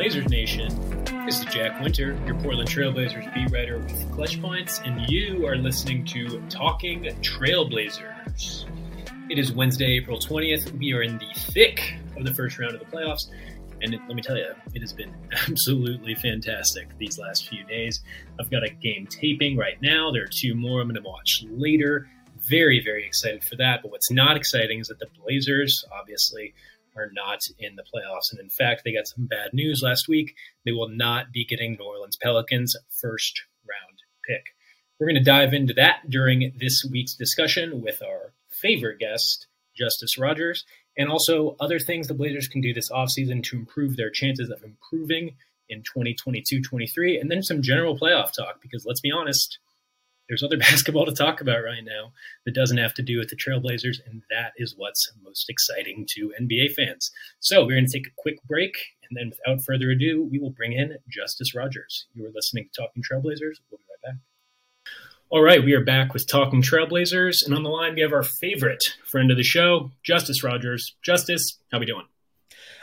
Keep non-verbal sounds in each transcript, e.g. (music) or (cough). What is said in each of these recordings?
Blazers Nation. This is Jack Winter, your Portland Trailblazers beat writer with Clutch Points, and you are listening to Talking Trailblazers. It is Wednesday, April 20th. We are in the thick of the first round of the playoffs, and let me tell you, it has been (laughs) absolutely fantastic these last few days. I've got a game taping right now. There are two more I'm going to watch later. Very, very excited for that. But what's not exciting is that the Blazers, obviously, are not in the playoffs. And in fact, they got some bad news last week. They will not be getting New Orleans Pelicans first round pick. We're going to dive into that during this week's discussion with our favorite guest, Justus Rogers, and also other things the Blazers can do this offseason to improve their chances of improving in 2022 23, and then some general playoff talk, because let's be honest, there's other (laughs) basketball to talk about right now that doesn't have to do with the Trailblazers, and that is what's most exciting to NBA fans. So we're going to take a quick break, and then without further ado, we will bring in Justus Rogers. You are listening to Talking Trailblazers. We'll be right back. All right, we are back with Talking Trailblazers, and on the line we have our favorite friend of the show, Justus Rogers. Justus, how we doing?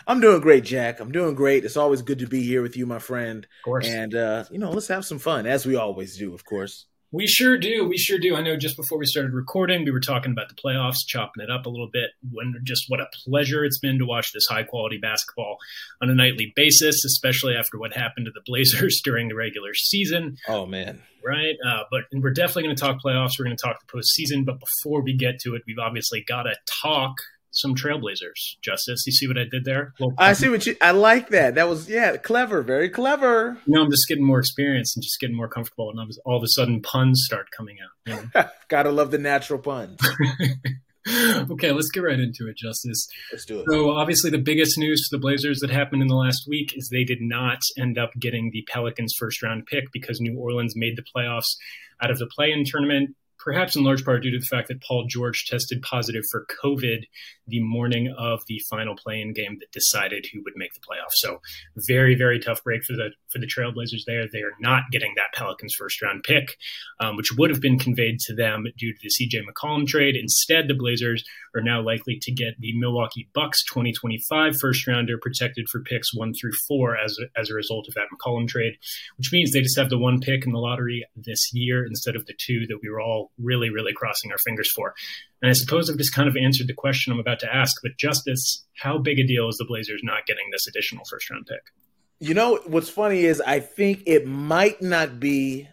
I'm doing great, Jack. I'm doing great. It's always good to be here with you, my friend. Of course. And uh, you know, let's have some fun, as we always do, of course. We sure do. We sure do. I know just before we started recording, we were talking about the playoffs, chopping it up a little bit. When just what a pleasure it's been to watch this high quality basketball on a nightly basis, especially after what happened to the (laughs) Blazers during the regular season. Oh man, right? Uh, but we're definitely going to talk playoffs. We're going to talk the postseason. But before we get to it, we've obviously got to talk some Trailblazers. Justus, you see what I did there? I see what you. I like that. That was yeah, clever, very clever. You know, I'm just getting more experience and just getting more comfortable, and all of a sudden puns start coming out. You know? (laughs) Gotta love the natural puns. (laughs) okay, let's get right into it, Justus. Let's do it. So, obviously, the biggest news for the Blazers that happened in the last week is they did not end up getting the Pelicans' first round pick because New Orleans made the playoffs out of the play in tournament perhaps in large part due to the fact that Paul George tested positive for COVID the morning of the final play-in game that decided who would make the playoffs. So very, very tough break for the for the Trailblazers there. They are not getting that Pelicans first round pick, um, which would have been conveyed to them due to the CJ McCollum trade. Instead, the Blazers are now likely to get the Milwaukee Bucks 2025 first rounder protected for picks one through four as a, as a result of that McCollum trade, which means they just have the one pick in the lottery this year instead of the two that we were all really, really crossing our fingers for. And I suppose I've just kind of answered the question I'm about to ask, but Justus, how big a deal is the Blazers not getting this additional first round pick? You know, what's funny is I think it might not be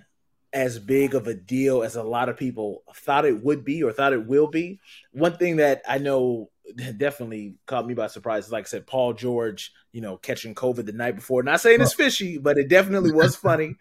as big of a deal as a lot of people thought it would be or thought it will be. One thing that I know (laughs) definitely caught me by surprise. Like I said, Paul George, you know, catching COVID the night before. Not saying it's fishy, but it definitely was (laughs) funny.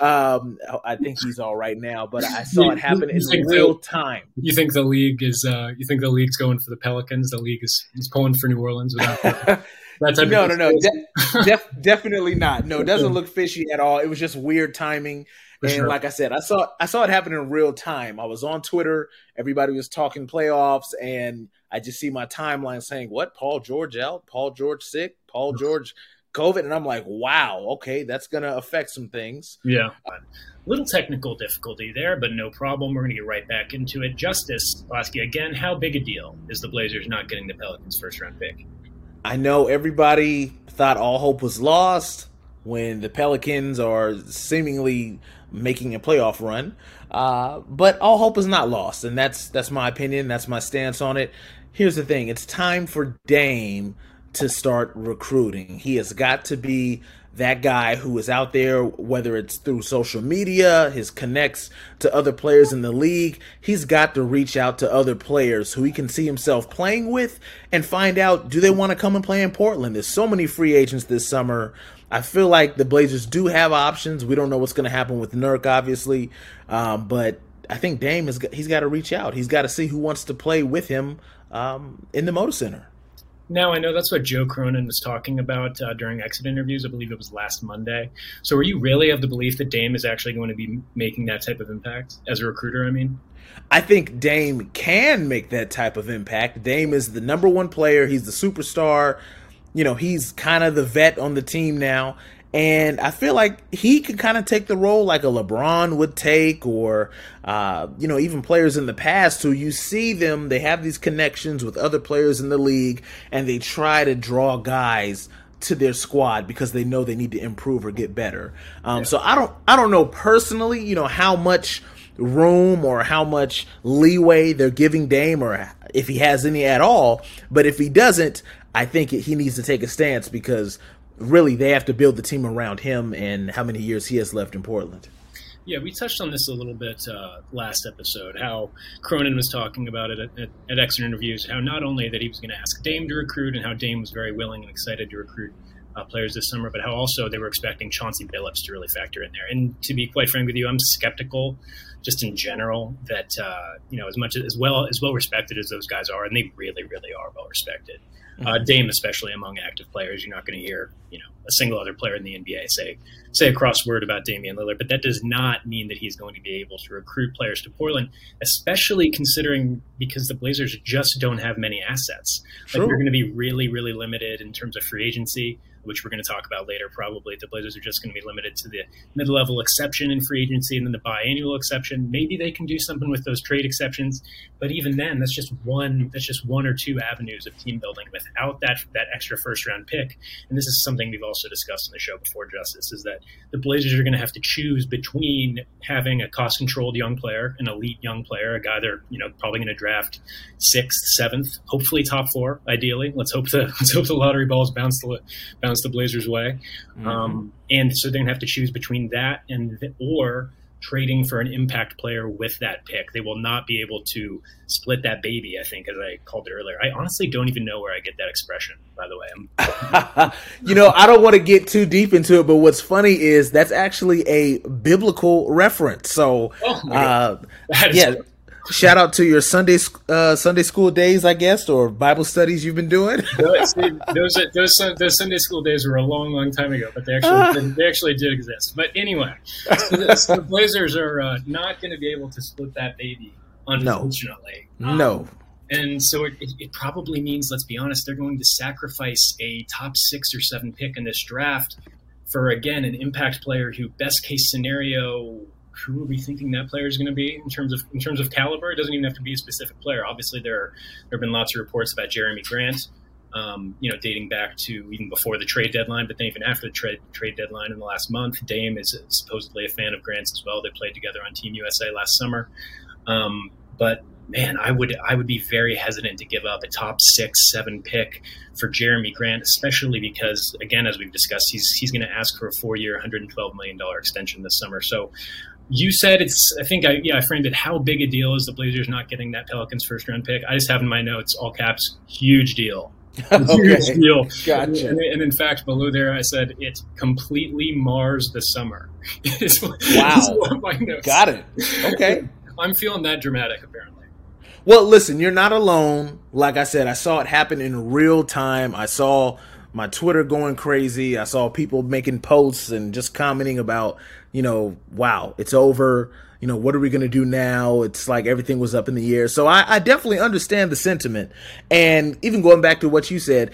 Um, I think he's all right now, but I saw it happen in real the, time. You think the league is? Uh, you think the league's going for the Pelicans? The league is, is pulling for New Orleans without. (laughs) That no, no, no, De- def- definitely not. No, it doesn't look fishy at all. It was just weird timing. For and sure. like I said, I saw I saw it happen in real time. I was on Twitter. Everybody was talking playoffs, and I just see my timeline saying, "What? Paul George out? Paul George sick? Paul George COVID?" And I'm like, "Wow, okay, that's gonna affect some things." Yeah, uh, little technical difficulty there, but no problem. We're gonna get right back into it. Justus, Lasky, again, how big a deal is the Blazers not getting the Pelicans first round pick? I know everybody thought all hope was lost when the Pelicans are seemingly making a playoff run. Uh, but all hope is not lost, and that's that's my opinion. That's my stance on it. Here's the thing: it's time for Dame to start recruiting. He has got to be that guy who is out there, whether it's through social media, his connects to other players in the league. He's got to reach out to other players who he can see himself playing with and find out do they want to come and play in Portland? There's so many free agents this summer I feel like the Blazers do have options. We don't know what's going to happen with Nurk, obviously, um, but I think Dame is he's got to reach out. He's got to see who wants to play with him um, in the Moda Center. Now, I know that's what Joe Cronin was talking about uh, during exit interviews. I believe it was last Monday. So, are you really of the belief that Dame is actually going to be making that type of impact as a recruiter? I mean, I think Dame can make that type of impact. Dame is the number one player. He's the superstar you know, he's kind of the vet on the team now. And I feel like he can kind of take the role like a LeBron would take, or, uh, you know, even players in the past who you see them, they have these connections with other players in the league, and they try to draw guys to their squad because they know they need to improve or get better. Um, yeah. So I don't I don't know personally, you know, how much room or how much leeway they're giving Dame or if he has any at all. But if he doesn't, I think he needs to take a stance because really they have to build the team around him and how many years he has left in Portland. Yeah, we touched on this a little bit uh, last episode. How Cronin was talking about it at, at, at Exeter interviews. How not only that he was going to ask Dame to recruit, and how Dame was very willing and excited to recruit uh, players this summer, but how also they were expecting Chauncey Billups to really factor in there. And to be quite frank with you, I'm skeptical, just in general, that uh, you know as much as well as well respected as those guys are, and they really, really are well respected. Uh, Dame, especially among active players, you're not going to hear you know a single other player in the NBA say say a cross word about Damian Lillard. But that does not mean that he's going to be able to recruit players to Portland, especially considering because the Blazers just don't have many assets. Like they're going to be really, really limited in terms of free agency which we're going to talk about later. Probably the Blazers are just going to be limited to the mid-level exception in free agency and then the biannual exception. Maybe they can do something with those trade exceptions, but even then, that's just one. That's just one or two avenues of team building without that that extra first-round pick. And this is something we've also discussed in the show before. Justus is that the Blazers are going to have to choose between having a cost-controlled young player, an elite young player, a guy they're you know probably going to draft sixth, seventh, hopefully top four, ideally. Let's hope the (laughs) let's hope the lottery balls bounce the bounce bounce the Blazers' way. Mm-hmm. Um, and so they're going to have to choose between that and the, or trading for an impact player with that pick. They will not be able to split that baby, I think, as I called it earlier. I honestly don't even know where I get that expression, by the way. (laughs) you know, I don't want to get too deep into it, but what's funny is that's actually a biblical reference. So, oh uh, (laughs) yeah. Shout out to your Sunday uh, Sunday school days, I guess, or Bible studies you've been doing. (laughs) those, those, those, those Sunday school days were a long, long time ago, but they actually they actually did exist. But anyway, so the, so the Blazers are uh, not going to be able to split that baby, unfortunately. No. Um, no. And so it, it, it, probably means, let's be honest, they're going to sacrifice a top six or seven pick in this draft for, again, an impact player who, best case scenario, who are we thinking that player is going to be in terms of in terms of caliber? It doesn't even have to be a specific player. Obviously, there are, there have been lots of reports about Jerami Grant, um, you know, dating back to even before the trade deadline, but then even after the trade trade deadline in the last month. Dame is supposedly a fan of Grant's as well. They played together on Team USA last summer, um, but man, I would I would be very hesitant to give up a top six, seven pick for Jerami Grant, especially because again, as we've discussed, he's he's going to ask for a four year, 112 million dollar extension this summer. So you said it's. I think I yeah I framed it. How big a deal is the Blazers not getting that Pelicans first round pick? I just have in my notes all caps huge deal. (laughs) Huge deal. Gotcha. And, and, in fact, below there, I said it completely mars the summer. (laughs) wow. Got it. Okay. (laughs) I'm feeling that dramatic, apparently. Well, listen, you're not alone. Like I said, I saw it happen in real time. I saw my Twitter going crazy. I saw people making posts and just commenting about, you know, wow, it's over. You know, what are we going to do now? It's like everything was up in the air. So I, I definitely understand the sentiment. And even going back to what you said,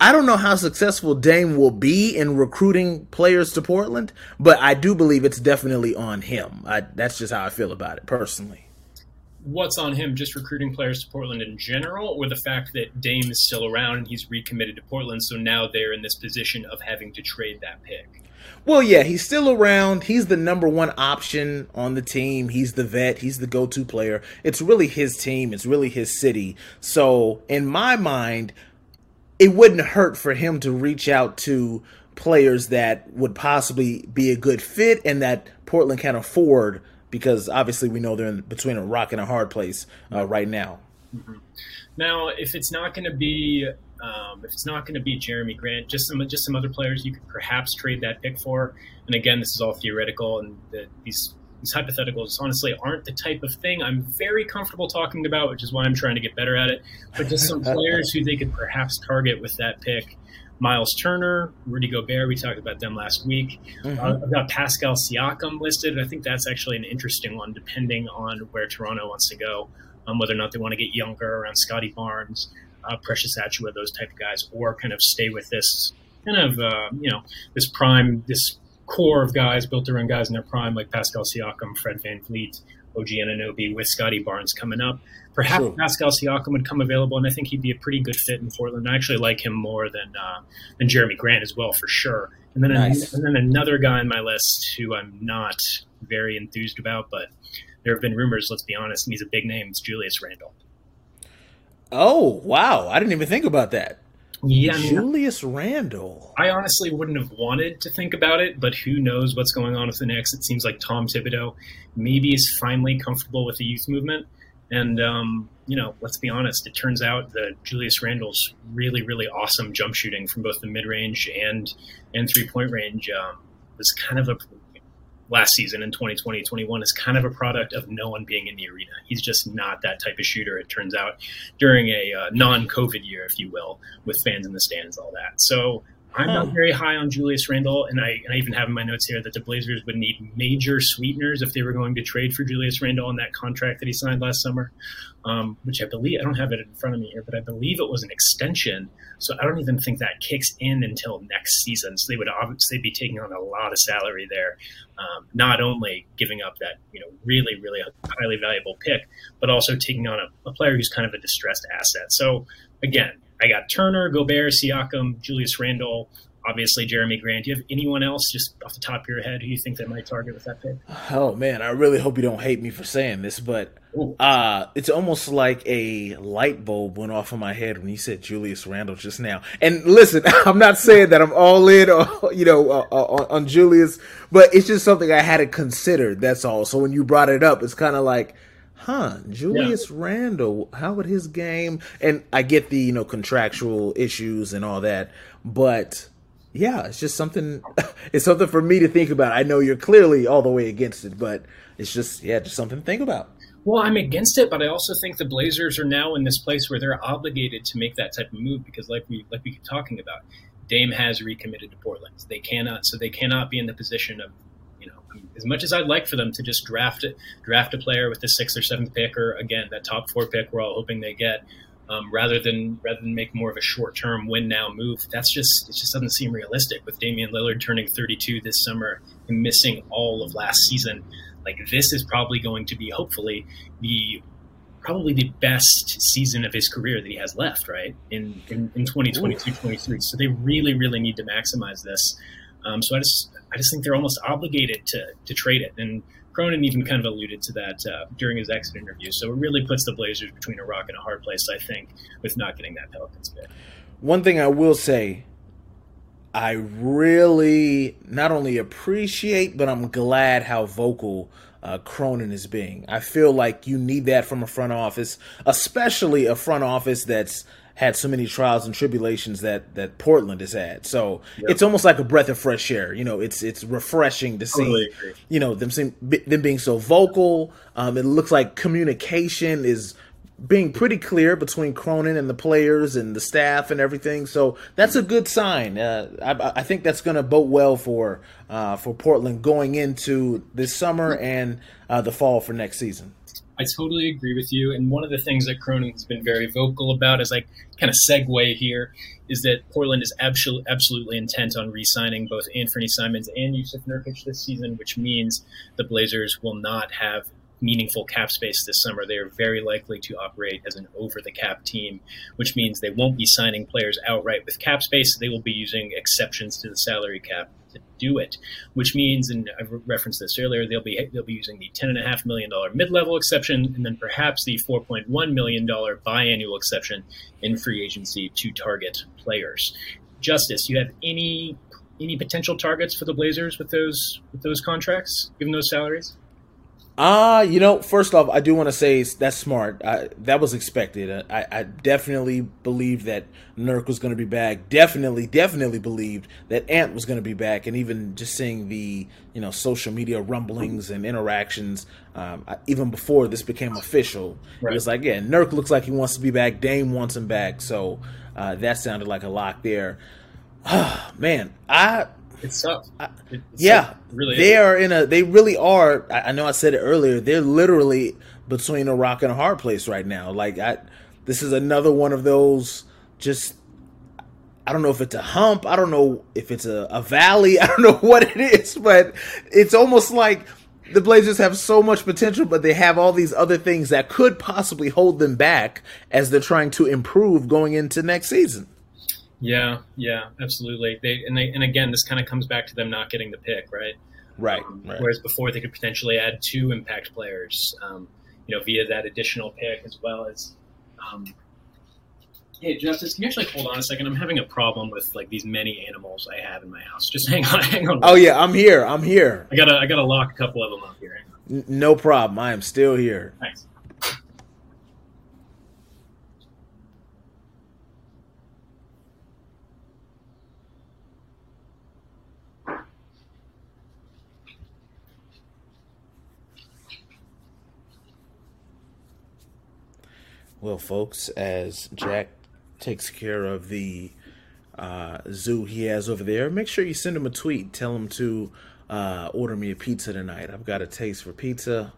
I don't know how successful Dame will be in recruiting players to Portland, but I do believe it's definitely on him. I, that's just how I feel about it personally what's on him just recruiting players to Portland in general, or the fact that Dame is still around and he's recommitted to Portland, so now they're in this position of having to trade that pick? Well, yeah, he's still around. He's the number one option on the team. He's the vet. He's the go to player. It's really his team. It's really his city. So, in my mind, it wouldn't hurt for him to reach out to players that would possibly be a good fit and that Portland can afford because obviously we know they're in between a rock and a hard place uh, right now. Mm-hmm. Now, if it's not going to be um, if it's not going to be Jerami Grant, just some just some other players you could perhaps trade that pick for. And again, this is all theoretical, and the, these these hypotheticals honestly aren't the type of thing I'm very comfortable talking about, which is why I'm trying to get better at it. But just some (laughs) players who they could perhaps target with that pick. Miles Turner, Rudy Gobert, we talked about them last week. Mm-hmm. Uh, I've got Pascal Siakam listed. I think that's actually an interesting one, depending on where Toronto wants to go, um, whether or not they want to get younger around Scottie Barnes, uh, Precious Achiuwa, those type of guys, or kind of stay with this kind of, uh, you know, this prime, this core of guys built around guys in their prime, like Pascal Siakam, Fred VanVleet, OG Anunoby with Scottie Barnes coming up. Perhaps. Pascal Siakam would come available, and I think he'd be a pretty good fit in Portland. I actually like him more than uh, than Jerami Grant as well, for sure. And then nice. and then another guy on my list who I'm not very enthused about, but there have been rumors. Let's be honest, and he's a big name. It's Julius Randle. Oh wow! I didn't even think about that. Yeah, I mean, Julius Randle. I honestly wouldn't have wanted to think about it, but who knows what's going on with the Knicks? It seems like Tom Thibodeau maybe is finally comfortable with the youth movement, and um, you know, let's be honest. It turns out that Julius Randle's really, really awesome jump shooting from both the mid range and and three point range um, was kind of a last season in 2020 21 is kind of a product of no one being in the arena. He's just not that type of shooter, it turns out, during a uh, non COVID year, if you will, with fans in the stands, all that. So I'm not very high on Julius Randle, and I, and I even have in my notes here that the Blazers would need major sweeteners if they were going to trade for Julius Randle on that contract that he signed last summer, um, which I believe I don't have it in front of me here, but I believe it was an extension. So I don't even think that kicks in until next season. So they would obviously be taking on a lot of salary there, um, not only giving up that you know really really highly valuable pick, but also taking on a, a player who's kind of a distressed asset. So again, I got Turner, Gobert, Siakam, Julius Randle, obviously Jerami Grant. Do you have anyone else just off the top of your head who you think they might target with that pick? Oh man, I really hope you don't hate me for saying this, but uh, it's almost like a light bulb went off in my head when you said Julius Randle just now. And listen, (laughs) I'm not saying that I'm all in, or, (laughs) you know, uh, uh, on, Julius, but it's just something I hadn't considered. That's all. So when you brought it up, it's kind of like huh, Julius yeah. Randle, how would his game? And I get the you know contractual issues and all that, but yeah, it's just something. (laughs) It's something for me to think about. I know you're clearly all the way against it, but it's just yeah, just something to think about. Well, I'm against it, but I also think the Blazers are now in this place where they're obligated to make that type of move because, like we like we keep talking about, Dame has recommitted to Portland. They cannot, so they cannot be in the position of you know, as much as I'd like for them to just draft draft a player with the sixth or seventh pick, or again that top four pick, we're all hoping they get, um, rather than rather than make more of a short term win now move. That's just it just doesn't seem realistic with Damian Lillard turning 32 this summer and missing all of last season. Like this is probably going to be hopefully the probably the best season of his career that he has left, right? In in, in 2022, 23. So they really, really need to maximize this. Um, so I just I just think they're almost obligated to to trade it. And Cronin even kind of alluded to that uh, during his exit interview. So it really puts the Blazers between a rock and a hard place, I think, with not getting that Pelicans pick. One thing I will say, I really not only appreciate, but I'm glad how vocal uh, Cronin is being. I feel like you need that from a front office, especially a front office that's had so many trials and tribulations that that Portland has had. So yep. it's almost like a breath of fresh air. You know, it's it's refreshing to see. Totally you know them seem, them being so vocal. Um, it looks like communication is being pretty clear between Cronin and the players and the staff and everything. So that's a good sign. Uh, I, I, think that's going to bode well for uh, for Portland going into this summer and uh, the fall for next season. I totally agree with you. And one of the things that Cronin's been very vocal about, as I kind of segue here, is that Portland is absolutely absolutely intent on re-signing both Anfernee Simons and Jusuf Nurkic this season, which means the Blazers will not have meaningful cap space this summer. They are very likely to operate as an over the cap team, which means they won't be signing players outright with cap space. They will be using exceptions to the salary cap to do it, which means, and I referenced this earlier, they'll be they'll be using the ten and a half million dollar mid level exception, and then perhaps the four point one million dollar biannual exception in free agency to target players. Justus, you have any any potential targets for the Blazers with those with those contracts, given those salaries? Ah, uh, you know, first off, I do want to say that's smart. I, that was expected. I, I definitely believed that Nurk was going to be back. Definitely, definitely believed that Ant was going to be back. And even just seeing the you know social media rumblings and interactions, um, even before this became official, right. it was like, yeah, Nurk looks like he wants to be back. Dame wants him back. So uh, that sounded like a lock there. (sighs) man, I it's tough. It's yeah, tough. really, they is. are in a. They really are. I, I know I said it earlier. They're literally between a rock and a hard place right now. Like I, this is another one of those. Just I don't know if it's a hump. I don't know if it's a, a valley. (laughs) I don't know what it is, but it's almost like the Blazers have so much potential, but they have all these other things that could possibly hold them back as they're trying to improve going into next season. Yeah, yeah, absolutely. They and they and again, this kind of comes back to them not getting the pick, right? Right. Um, right. Whereas before, they could potentially add two impact players, um, you know, via that additional pick as well as. Um, hey, Justice, can you actually hold on a second? I'm having a problem with like these many animals I have in my house. Just (laughs) hang on, hang on. Oh yeah, I'm here. I'm here. I gotta, I gotta lock a couple of them up here. Hang on. No problem. I am still here. Thanks. Well, folks, as Jack takes care of the uh, zoo he has over there, make sure you send him a tweet. Tell him to uh, order me a pizza tonight. I've got a taste for pizza.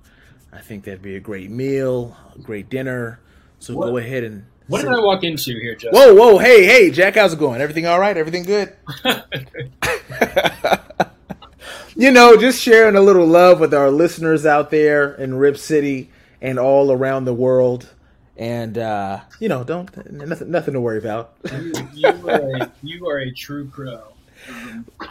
I think that'd be a great meal, a great dinner. So What- go ahead and. What did I walk into here, Jack? Whoa, whoa, hey, hey, Jack, how's it going? Everything all right? Everything good? (laughs) (laughs) you know, just sharing a little love with our listeners out there in Rip City and all around the world. And uh, you know, don't nothing, nothing to worry about. you, (laughs) you, are a, you are a true pro.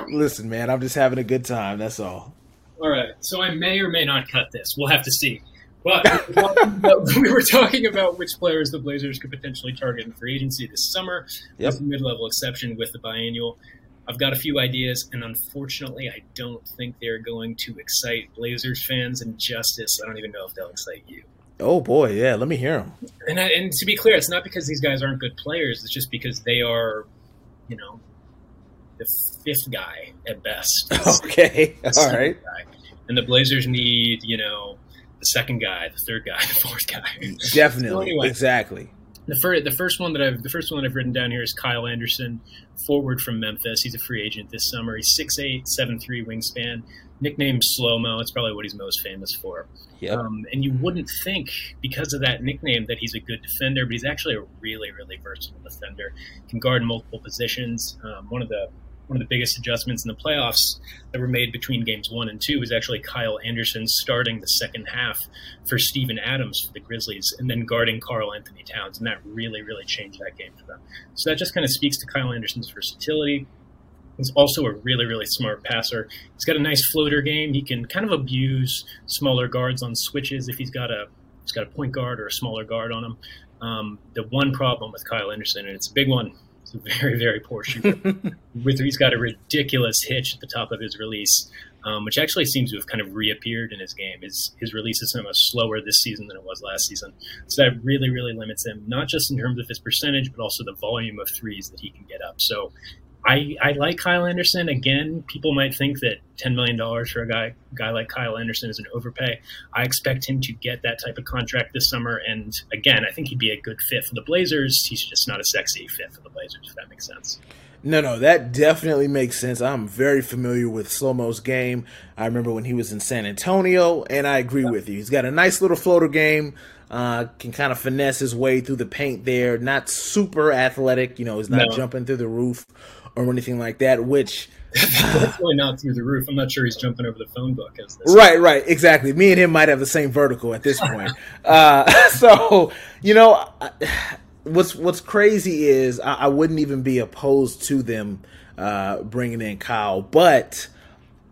Listen, man, I'm just having a good time. That's all. All right, so I may or may not cut this. We'll have to see. But we were talking about, we were talking about which players the Blazers could potentially target in free agency this summer. Yep. With a mid-level exception with the biannual. I've got a few ideas, and unfortunately, I don't think they're going to excite Blazers fans and Justus. I don't even know if they'll excite you. Oh boy, yeah. Let me hear him. And I, and to be clear, it's not because these guys aren't good players. It's just because they are, you know, the fifth guy at best. (laughs) Okay, all right. guy. And the Blazers need, you know, the second guy, the third guy, (laughs) the fourth guy. Definitely, So anyway, exactly. the first, the first one that I've, the first one that I've written down here is Kyle Anderson, forward from Memphis. He's a free agent this summer. He's 6'8", 7'3", wingspan. Nicknamed Slow Mo. It's probably what he's most famous for. Yep. Um, and you wouldn't think because of that nickname that he's a good defender, but he's actually a really, really versatile defender. Can guard multiple positions. Um, one of the one of the biggest adjustments in the playoffs that were made between games one and two was actually Kyle Anderson starting the second half for Steven Adams for the Grizzlies and then guarding Karl-Anthony Towns, and that really, really changed that game for them. So that just kind of speaks to Kyle Anderson's versatility. He's also a really, really smart passer. He's got a nice floater game. He can kind of abuse smaller guards on switches if he's got a he's got a point guard or a smaller guard on him. Um, the one problem with Kyle Anderson, and it's a big one, he's a very, very poor shooter. (laughs) with he's got a ridiculous hitch at the top of his release, um, which actually seems to have kind of reappeared in his game. His his release is so much slower this season than it was last season, so that really really limits him, not just in terms of his percentage, but also the volume of threes that he can get up. So. I, I like Kyle Anderson. Again, people might think that ten million dollars for a guy guy like Kyle Anderson is an overpay. I expect him to get that type of contract this summer, and again, I think he'd be a good fit for the Blazers. He's just not a sexy fit for the Blazers, if that makes sense. No, no, that definitely makes sense. I'm very familiar with Slow-Mo's game. I remember when he was in San Antonio, and I agree with you. He's got a nice little floater game, uh, can kind of finesse his way through the paint there. Not super athletic, you know, he's not No. jumping through the roof or anything like that, which (laughs) Definitely not through the roof. I'm not sure he's jumping over the phone book as this. Right, right, exactly. Me and him might have the same vertical at this point. (laughs) uh, (laughs) so, you know, what's what's crazy is I, I wouldn't even be opposed to them uh, bringing in Kyle, but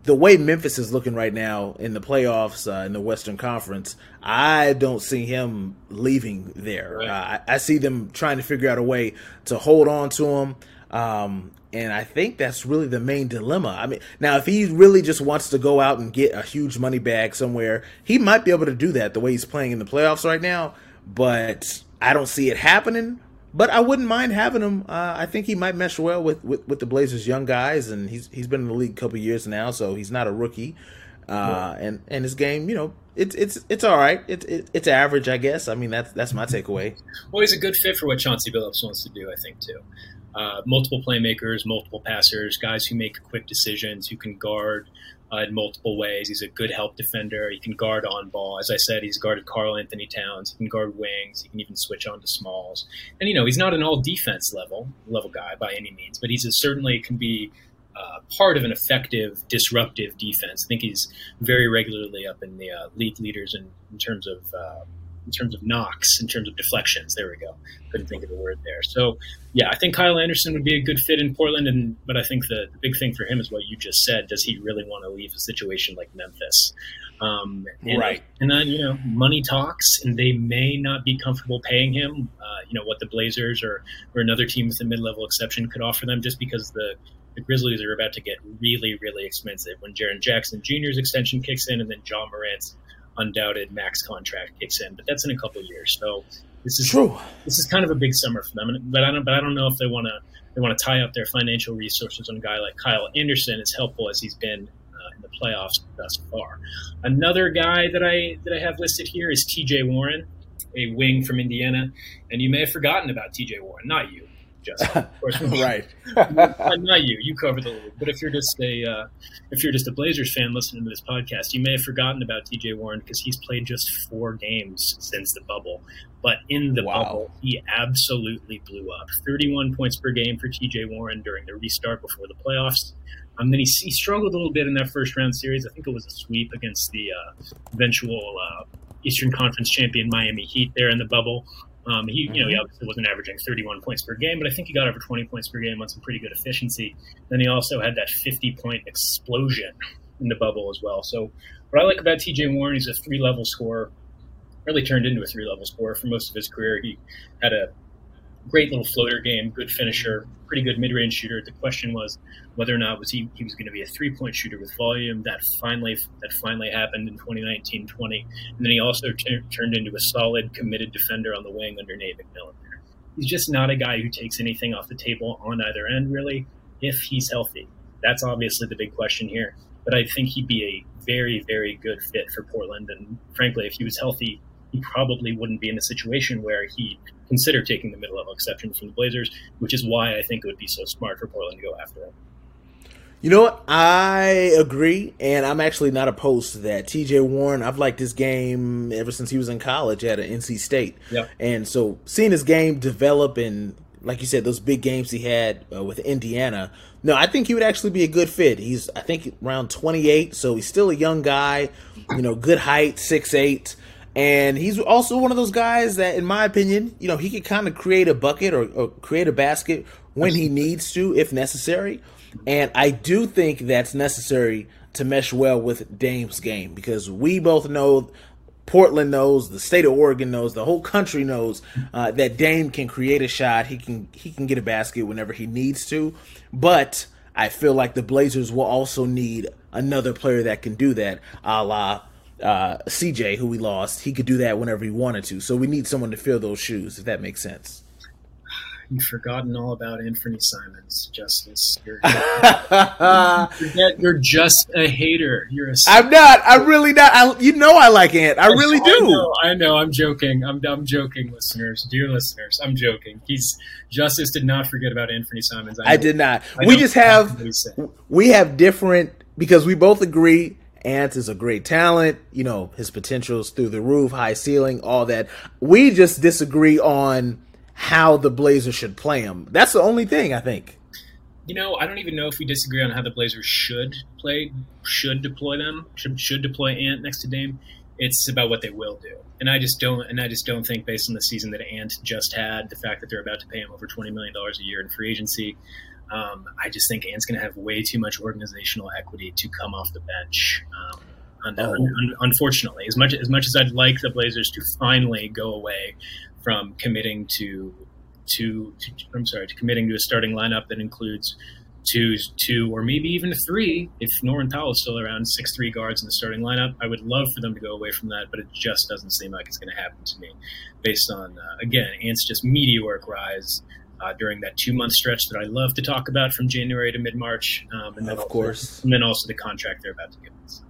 the way Memphis is looking right now in the playoffs uh, in the Western Conference, I don't see him leaving there. Right. Uh, I, I see them trying to figure out a way to hold on to him. Um, and I think that's really the main dilemma. I mean, now if he really just wants to go out and get a huge money bag somewhere, he might be able to do that the way he's playing in the playoffs right now. But I don't see it happening. But I wouldn't mind having him. Uh, I think he might mesh well with, with, with the Blazers' young guys, and he's he's been in the league a couple years now, so he's not a rookie. Uh, and and his game, you know, it's it's it's all right. It's it, it's average, I guess. I mean, that's that's my takeaway. Well, he's a good fit for what Chauncey Billups wants to do, I think, too. Uh, multiple playmakers, multiple passers, guys who make quick decisions, who can guard uh, in multiple ways. He's a good help defender. He can guard on ball. As I said, he's guarded Karl-Anthony Towns. He can guard wings. He can even switch on to smalls. And you know, he's not an all defense level level guy by any means, but he's a, certainly can be uh, part of an effective disruptive defense. I think he's very regularly up in the uh, league leaders in, in terms of uh, in terms of knocks, in terms of deflections. There we go. Couldn't think of the word there. So yeah, I think Kyle Anderson would be a good fit in Portland, and but I think the, the big thing for him is what you just said. Does he really want to leave a situation like Memphis? Um, and, right. And then, you know, money talks, and they may not be comfortable paying him, uh, you know, what the Blazers or, or another team with a mid level exception could offer them just because the, the Grizzlies are about to get really, really expensive when Jaren Jackson Jr.'s extension kicks in and then Ja Morant's undoubted max contract kicks in. But that's in a couple years. So this is true. This is kind of a big summer for them. But I don't, but I don't know if they want to they want to tie up their financial resources on a guy like Kyle Anderson, as helpful as he's been uh, in the playoffs thus far. Another guy that I that I have listed here is T.J. Warren, a wing from Indiana, and you may have forgotten about T.J. Warren, not you. Just (laughs) of course, right? not you. You cover the league, but if you're just a uh, if you're just a Blazers fan listening to this podcast, you may have forgotten about T.J. Warren because he's played just four games since the bubble. But in the wow. bubble, he absolutely blew up. 31 points per game for T.J. Warren during the restart before the playoffs. Um, then he, he struggled a little bit in that first round series. I think it was a sweep against the uh, eventual uh, Eastern Conference champion Miami Heat there in the bubble. Um, he, you know, he mm-hmm. obviously wasn't averaging 31 points per game, but I think he got over 20 points per game on some pretty good efficiency. Then he also had that 50 point explosion in the bubble as well. So what I like about TJ Warren, he's a three level scorer. Really turned into a three level scorer for most of his career. He had a great little floater game, good finisher, pretty good mid range shooter. The question was whether or not was he, he was going to be a three point shooter with volume. That finally that finally happened in 2019-20, and then he also t- turned into a solid, committed defender on the wing under Nate McMillan. He's just not a guy who takes anything off the table on either end, really, if he's healthy. That's obviously the big question here. But I think he'd be a very, very good fit for Portland. And frankly, if he was healthy, he probably wouldn't be in a situation where he consider taking the middle level exception from the Blazers, which is why I think it would be so smart for Portland to go after him. You know what? I agree, and I'm actually not opposed to that. TJ Warren, I've liked his game ever since he was in college at NC State. Yeah. And so seeing his game develop and, like you said, those big games he had uh, with Indiana, no, I think he would actually be a good fit. He's, I think, around 28, so he's still a young guy, you know, good height, six eight. And he's also one of those guys that, in my opinion, you know, he can kind of create a bucket or, or create a basket when he needs to, if necessary. And I do think that's necessary to mesh well with Dame's game because we both know Portland knows, the state of Oregon knows, the whole country knows uh, that Dame can create a shot. He can he can get a basket whenever he needs to. But I feel like the Blazers will also need another player that can do that, a la uh, CJ, who we lost, he could do that whenever he wanted to. So we need someone to fill those shoes, if that makes sense. You've forgotten all about Anfernee Simons, Justus. You're, (laughs) you're, you're just a hater. You're a. I'm not. I'm really not. I, you know I like Ant. I really do. I know, I know. I'm joking. I'm, I'm joking, listeners, dear listeners. I'm joking. He's Justus did not forget about Anfernee Simons. I, I did not. We just have we have different because we both agree Ant is a great talent. You know, his potential's through the roof, high ceiling, all that. We just disagree on how the Blazers should play him. That's the only thing, I think. You know, I don't even know if we disagree on how the Blazers should play, should deploy them, should, should deploy Ant next to Dame. It's about what they will do. And I just don't and I just don't think based on the season that Ant just had, the fact that they're about to pay him over twenty million dollars a year in free agency, um, I just think Ant's going to have way too much organizational equity to come off the bench. Um, oh. un- unfortunately, as much as much as I'd like the Blazers to finally go away from committing to, to, to I'm sorry, to committing to a starting lineup that includes two, two, or maybe even three, if Norman Powell is still around, six three guards in the starting lineup. I would love for them to go away from that, but it just doesn't seem like it's going to happen to me, based on uh, again Ant's just meteoric rise uh, during that two month stretch that I love to talk about from January to mid March. Um, and then of also, course, and then also the contract they're about to give us.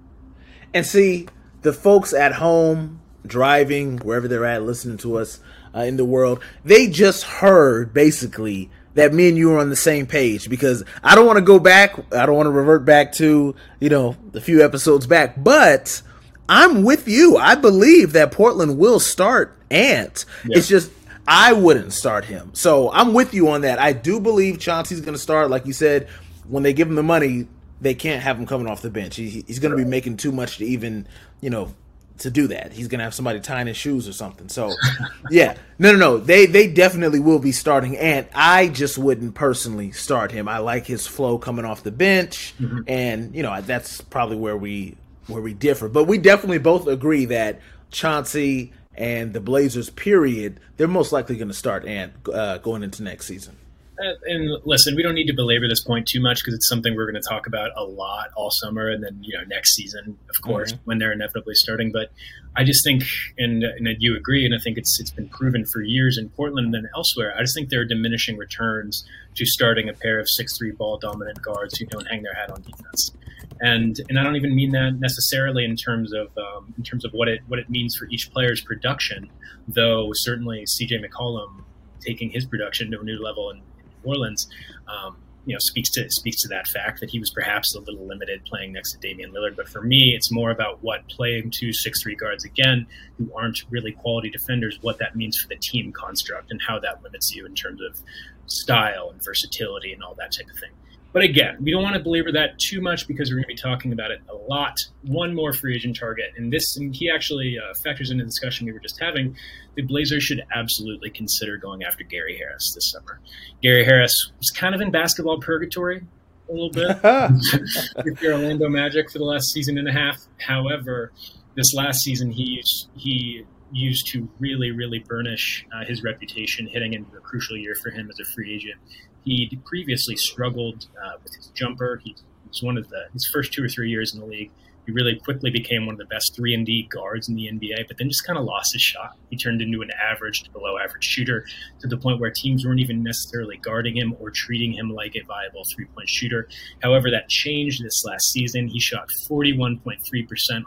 And see the folks at home driving wherever they're at, listening to us uh, in the world, they just heard basically that me and you are on the same page because I don't want to go back. I don't want to revert back to, you know, a few episodes back, but I'm with you. I believe that Portland will start Ant. Yeah. It's just I wouldn't start him. So I'm with you on that. I do believe Chauncey's going to start. Like you said, when they give him the money, they can't have him coming off the bench. He, he's going to be making too much to even, you know, to do that. He's going to have somebody tying his shoes or something. So, (laughs) yeah, no, no, no. They they definitely will be starting and I just wouldn't personally start him. I like his flow coming off the bench, mm-hmm. and you know that's probably where we where we differ. But we definitely both agree that Chauncey and the Blazers, period, they're most likely going to start Ant uh, going into next season. And listen, we don't need to belabor this point too much because it's something we're going to talk about a lot all summer, and then you know next season, of course, mm-hmm. when they're inevitably starting. But I just think, and, and you agree, and I think it's it's been proven for years in Portland and then elsewhere. I just think there are diminishing returns to starting a pair of six three ball dominant guards who don't hang their hat on defense. And and I don't even mean that necessarily in terms of um, in terms of what it what it means for each player's production, though certainly CJ McCollum taking his production to a new level in New Orleans, um, you know, speaks to speaks to that fact that he was perhaps a little limited playing next to Damian Lillard. But for me, it's more about what playing two six three guards again, who aren't really quality defenders, what that means for the team construct and how that limits you in terms of style and versatility and all that type of thing. But again, we don't want to belabor that too much because we're going to be talking about it a lot. One more free agent target, and this and he actually uh, factors into the discussion we were just having. The Blazers should absolutely consider going after Gary Harris this summer. Gary Harris was kind of in basketball purgatory a little bit (laughs) with the Orlando Magic for the last season and a half. However, this last season he he used to really, really burnish uh, his reputation, hitting into a crucial year for him as a free agent. He previously struggled uh, with his jumper. He was one of the his first two or three years in the league. He really quickly became one of the best three and D guards in the NBA, but then just kind of lost his shot. He turned into an average to below average shooter to the point where teams weren't even necessarily guarding him or treating him like a viable three point shooter. However, that changed this last season. He shot 41.3%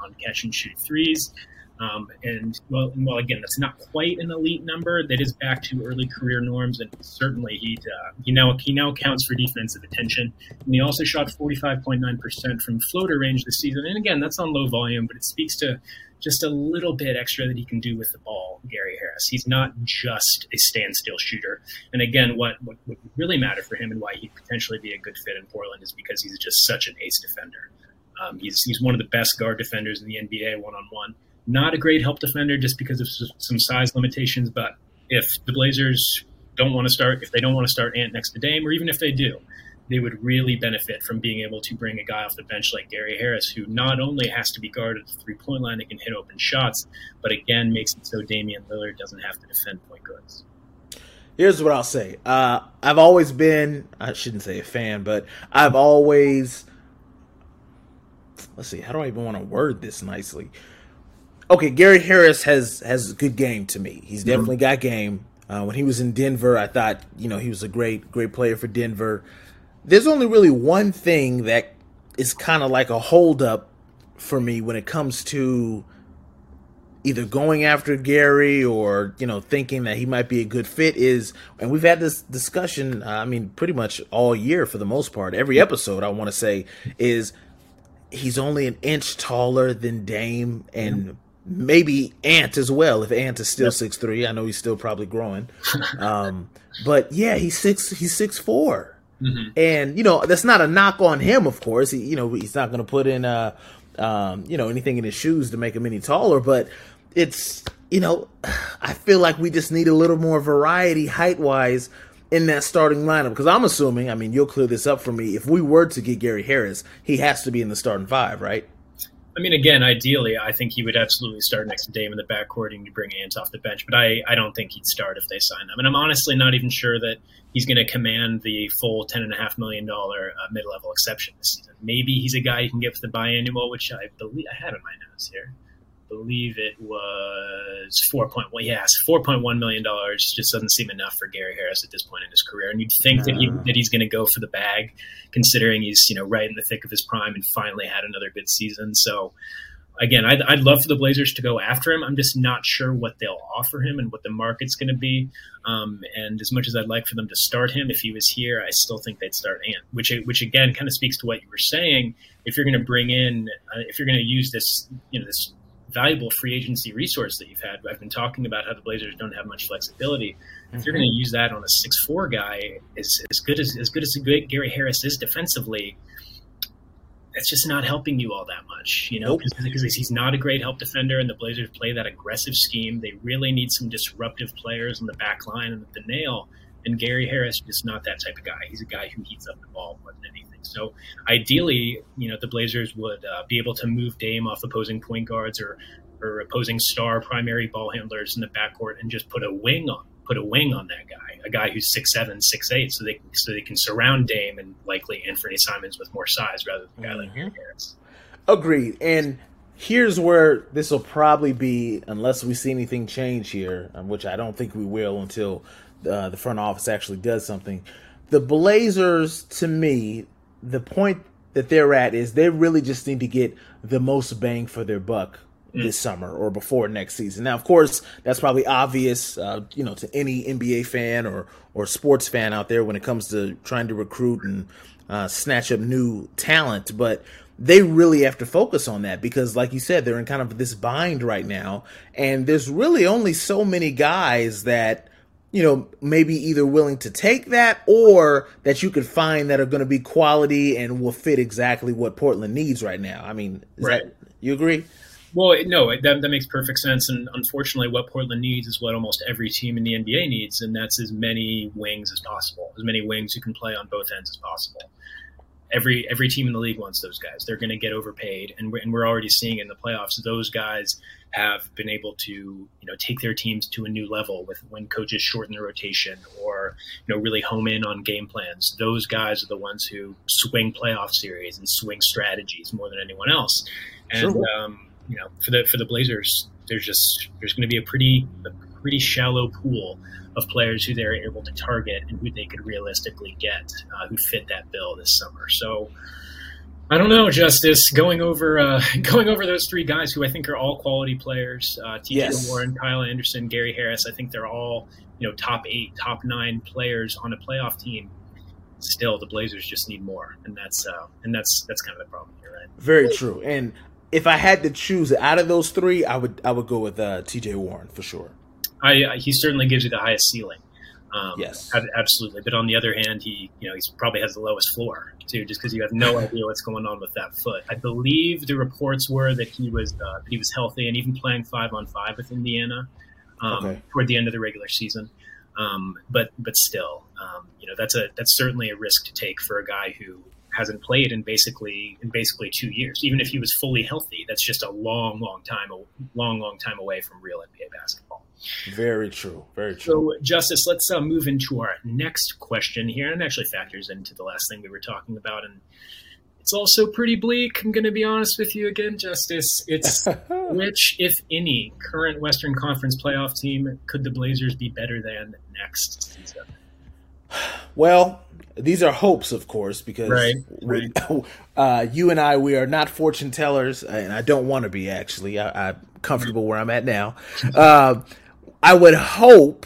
on catch and shoot threes. Um, and well, well, again, that's not quite an elite number. That is back to early career norms, and certainly he uh, he now he now counts for defensive attention. And he also shot 45.9 percent from floater range this season. And again, that's on low volume, but it speaks to just a little bit extra that he can do with the ball. Gary Harris, he's not just a standstill shooter. And again, what what would really matter for him and why he'd potentially be a good fit in Portland is because he's just such an ace defender. Um, he's he's one of the best guard defenders in the NBA one on one not a great help defender just because of some size limitations. But if the Blazers don't want to start, if they don't want to start Ant next to Dame, or even if they do, they would really benefit from being able to bring a guy off the bench like Gary Harris, who not only has to be guarded at the three point line and can hit open shots, but again makes it so Damian Lillard doesn't have to defend point guards. Here's what I'll say. Uh, I've always been, I shouldn't say a fan, but I've always, let's see, how do I even want to word this nicely? Okay, Gary Harris has has a good game to me. He's mm-hmm. definitely got game. Uh, when he was in Denver, I thought you know he was a great great player for Denver. There's only really one thing that is kind of like a holdup for me when it comes to either going after Gary or you know thinking that he might be a good fit is and we've had this discussion uh, I mean pretty much all year for the most part every episode I want to say is he's only an inch taller than Dame and maybe Ant as well. If Ant is still six yep. three, I know he's still probably growing. Um, (laughs) but yeah, he's six. He's six four, mm-hmm. and you know that's not a knock on him. Of course, he, you know he's not going to put in uh, um, you know anything in his shoes to make him any taller. But it's you know (sighs) I feel like we just need a little more variety height wise in that starting lineup because I'm assuming. I mean, you'll clear this up for me. If we were to get Gary Harris, he has to be in the starting five, right? I mean, again, ideally, I think he would absolutely start next to Dame in the backcourt and you bring Ant off the bench. But I, I don't think he'd start if they sign him. And I'm honestly not even sure that he's going to command the full $10.5 million uh, mid level exception this season. Maybe he's a guy you can get for the biannual, which I believe I had in my notes here believe it was four point one. Yes, four point one million dollars just doesn't seem enough for Gary Harris at this point in his career. And you'd think that he that he's going to go for the bag, considering he's you know right in the thick of his prime and finally had another good season. So again, I'd, I'd love for the Blazers to go after him. I'm just not sure what they'll offer him and what the market's going to be. Um, and as much as I'd like for them to start him, if he was here, I still think they'd start Ant, which which again kind of speaks to what you were saying. If you're going to bring in, uh, if you're going to use this, you know, this valuable free agency resource that you've had. I've been talking about how the Blazers don't have much flexibility. if you're mhm. going to use that on a six four guy, as as good as as good as Gary Harris is defensively, that's just not helping you all that much, you know, Nope. because he's not a great help defender, and the Blazers play that aggressive scheme. They really need some disruptive players in the back line and the nail. And Gary Harris is just not that type of guy. He's a guy who heats up the ball more than anything. So ideally, you know, the Blazers would uh, be able to move Dame off opposing point guards or or opposing star primary ball handlers in the backcourt and just put a wing on put a wing on that guy, a guy who's six seven, six eight, so they so they can surround Dame and likely Anfernee Simons with more size rather than a guy like Mhm. Gary Harris. Agreed. And here's where this will probably be, unless we see anything change here, um, which I don't think we will until uh, the front office actually does something. The Blazers, to me, the point that they're at is they really just need to get the most bang for their buck this summer or before next season. Now, of course, that's probably obvious, uh, you know, to any NBA fan or or sports fan out there when it comes to trying to recruit and uh, snatch up new talent. But they really have to focus on that because, like you said, they're in kind of this bind right now, and there's really only so many guys that you know, maybe either willing to take that or that you could find that are going to be quality and will fit exactly what Portland needs right now. I mean, Right. that you agree? Well, no, that, that makes perfect sense. And unfortunately, what Portland needs is what almost every team in the NBA needs, and that's as many wings as possible, as many wings who can play on both ends as possible. Every every team in the league wants those guys. They're going to get overpaid, and we're, and we're already seeing in the playoffs those guys have been able to you know take their teams to a new level with when coaches shorten the rotation or you know really home in on game plans. Those guys are the ones who swing playoff series and swing strategies more than anyone else. And Sure. um, you know, for the for the Blazers, there's just there's going to be a pretty a pretty shallow pool of players who they're able to target and who they could realistically get uh, who fit that bill this summer. So. I don't know, Justus. Going over uh, (laughs) going over those three guys who I think are all quality players: uh, T.J. Yes. Warren, Kyle Anderson, Gary Harris. I think they're all you know top eight, top nine players on a playoff team. Still, the Blazers just need more, and that's uh, and that's that's kind of the problem here, right? Very true. And if I had to choose out of those three, I would I would go with uh, T.J. Warren for sure. I, I he certainly gives you the highest ceiling. Um, Yes. ab- absolutely. But on the other hand, he you know he probably has the lowest floor too, just because you have no (laughs) idea what's going on with that foot. I believe the reports were that he was uh, that he was healthy and even playing five on five with Indiana um, Okay. toward the end of the regular season. Um, but but still, um, you know that's a that's certainly a risk to take for a guy who hasn't played in basically in basically two years. Even if he was fully healthy, that's just a long, long time, a long, long time away from real NBA basketball. Very true. Very true. So, Justus, let's uh, move into our next question here, and it actually factors into the last thing we were talking about, and it's also pretty bleak. I'm going to be honest with you again, Justus. It's (laughs) which, if any, current Western Conference playoff team could the Blazers be better than next season? Well, these are hopes, of course, because Right, we- (laughs) uh, you and I, we are not fortune tellers, and I don't want to be. Actually, I, I'm comfortable where I'm at now. (laughs) Uh, I would hope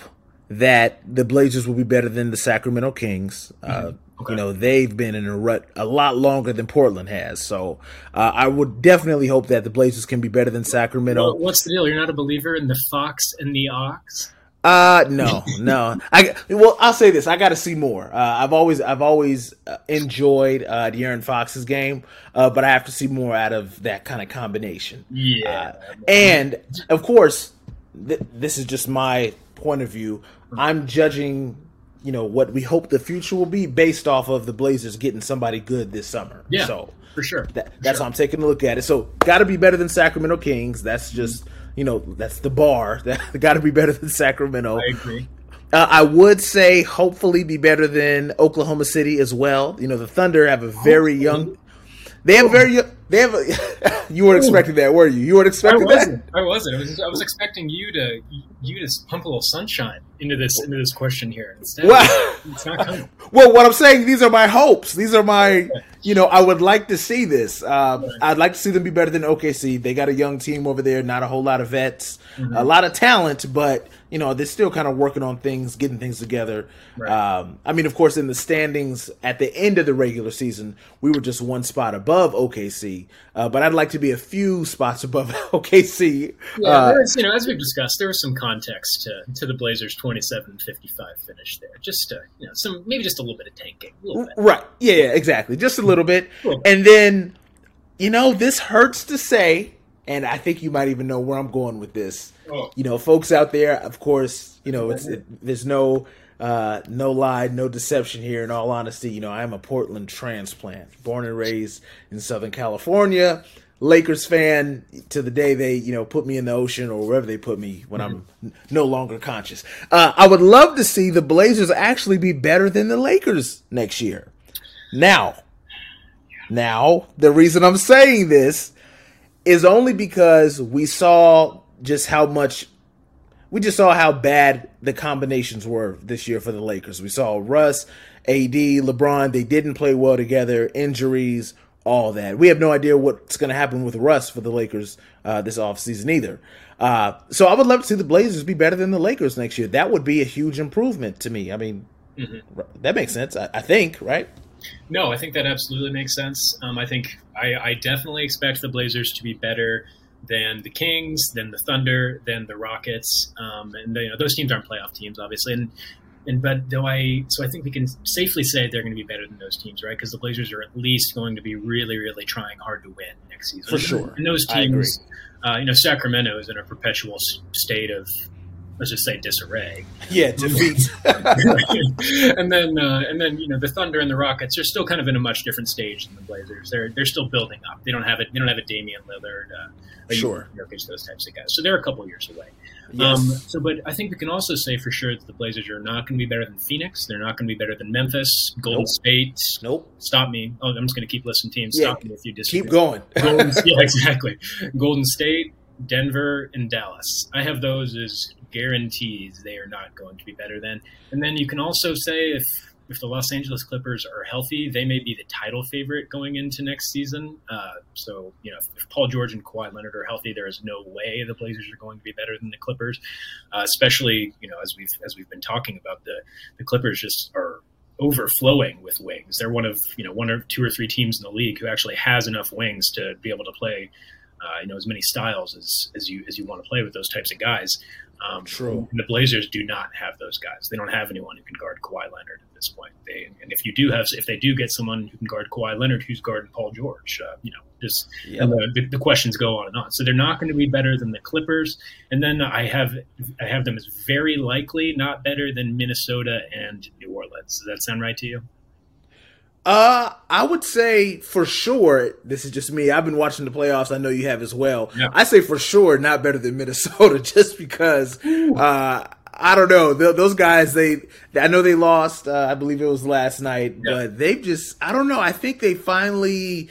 that the Blazers will be better than the Sacramento Kings. Uh, Okay. You know, they've been in a rut a lot longer than Portland has, so uh, I would definitely hope that the Blazers can be better than Sacramento. Well, what's the deal? You're not a believer in the Fox and the Ox? Uh (laughs) no, no. I well, I'll say this: I got to see more. Uh, I've always, I've always uh, enjoyed uh, De'Aaron Fox's game, uh, but I have to see more out of that kind of combination. Yeah. And of course, th- this is just my point of view. I'm judging, you know, what we hope the future will be based off of the Blazers getting somebody good this summer. yeah, So for sure. that, that's Sure. how I'm taking a look at it. So, got to be better than Sacramento Kings. That's just, you know, that's the bar. (laughs) That got to be better than Sacramento. I agree. Uh, I would say hopefully be better than Oklahoma City as well. You know, the Thunder have a very young. They have very. They have. A, (laughs) you weren't expecting that, were you? You weren't expecting that. wasn't. I wasn't. I was, I was expecting you to you to pump a little sunshine into this into this question here. Instead, Well, it's not coming. (laughs) well, what I'm saying, these are my hopes. These are my, you know, I would like to see this. Uh, I'd like to see them be better than OKC. They got a young team over there, not a whole lot of vets, a lot of talent, but you know, they're still kind of working on things, getting things together. Right. Um, I mean, of course, in the standings at the end of the regular season, we were just one spot above OKC, uh, but I'd like to be a few spots above (laughs) OKC. Yeah, Uh, you know, as we've discussed, there was some context to, to the Blazers' 27-55 finish there. Just, uh, you know, some maybe just a little bit of tanking, a little bit. Right. Yeah, yeah, exactly. Just a little bit. Cool. And then, you know, this hurts to say, and I think you might even know where I'm going with this. Oh. You know, folks out there, of course, you know, it's it, there's no uh no lie, no deception here in all honesty. You know, I am a Portland transplant, born and raised in Southern California. Lakers fan to the day they, you know, put me in the ocean or wherever they put me when I'm n- no longer conscious. Uh, I would love to see the Blazers actually be better than the Lakers next year. Now, now, the reason I'm saying this is only because we saw just how much we just saw how bad the combinations were this year for the Lakers. We saw Russ, AD, LeBron, they didn't play well together, injuries, all that. We have no idea what's going to happen with Russ for the Lakers uh, this offseason either. Uh, so I would love to see the Blazers be better than the Lakers next year. That would be a huge improvement to me. I mean, that makes sense, I, I think, right? No, I think that absolutely makes sense. Um, I think I, I definitely expect the Blazers to be better than the Kings, then the Thunder, then the Rockets, um, and you know those teams aren't playoff teams, obviously. And and but though I so I think we can safely say they're going to be better than those teams, right? Because the Blazers are at least going to be really, really trying hard to win next season. For sure. And those teams, uh, you know, Sacramento is in a perpetual state of let's just say disarray. Yeah, defeat. (laughs) and then uh, and then you know the Thunder and the Rockets are still kind of in a much different stage than the Blazers. They're they're still building up. They don't have it. They don't have a Damian Lillard, uh, a Sure. Jokic, those types of guys. So they're a couple years away. yes. Um, so, but I think we can also say for sure that the Blazers are not going to be better than Phoenix. They're not going to be better than Memphis, Golden Nope. State. nope. Stop me. Oh, I'm just going to keep listing teams. Yeah. Stop me if you disagree. Keep going. Golden, (laughs) (laughs) yeah, exactly. Golden State, Denver, and Dallas. I have those as guarantees they are not going to be better than. And then you can also say if if the Los Angeles Clippers are healthy, they may be the title favorite going into next season. Uh, so you know, if Paul George and Kawhi Leonard are healthy, there is no way the Blazers are going to be better than the Clippers. Uh, especially you know as we've as we've been talking about the the Clippers just are overflowing with wings. They're one of you know one or two or three teams in the league who actually has enough wings to be able to play uh, you know as many styles as, as you as you want to play with those types of guys. Um, True. And the Blazers do not have those guys. They don't have anyone who can guard Kawhi Leonard at this point. They and if you do have if they do get someone who can guard Kawhi Leonard, who's guarding Paul George, uh, you know, just the, the questions go on and on. So they're not going to be better than the Clippers. And then I have I have them as very likely not better than Minnesota and New Orleans. Does that sound right to you? Uh, I would say for sure. This is just me. I've been watching the playoffs. I know you have as well. Yeah. I say for sure not better than Minnesota, (laughs) just because. Uh, I don't know Th- those guys. They, I know they lost. Uh, I believe it was last night, Yeah. but they've just. I don't know. I think they finally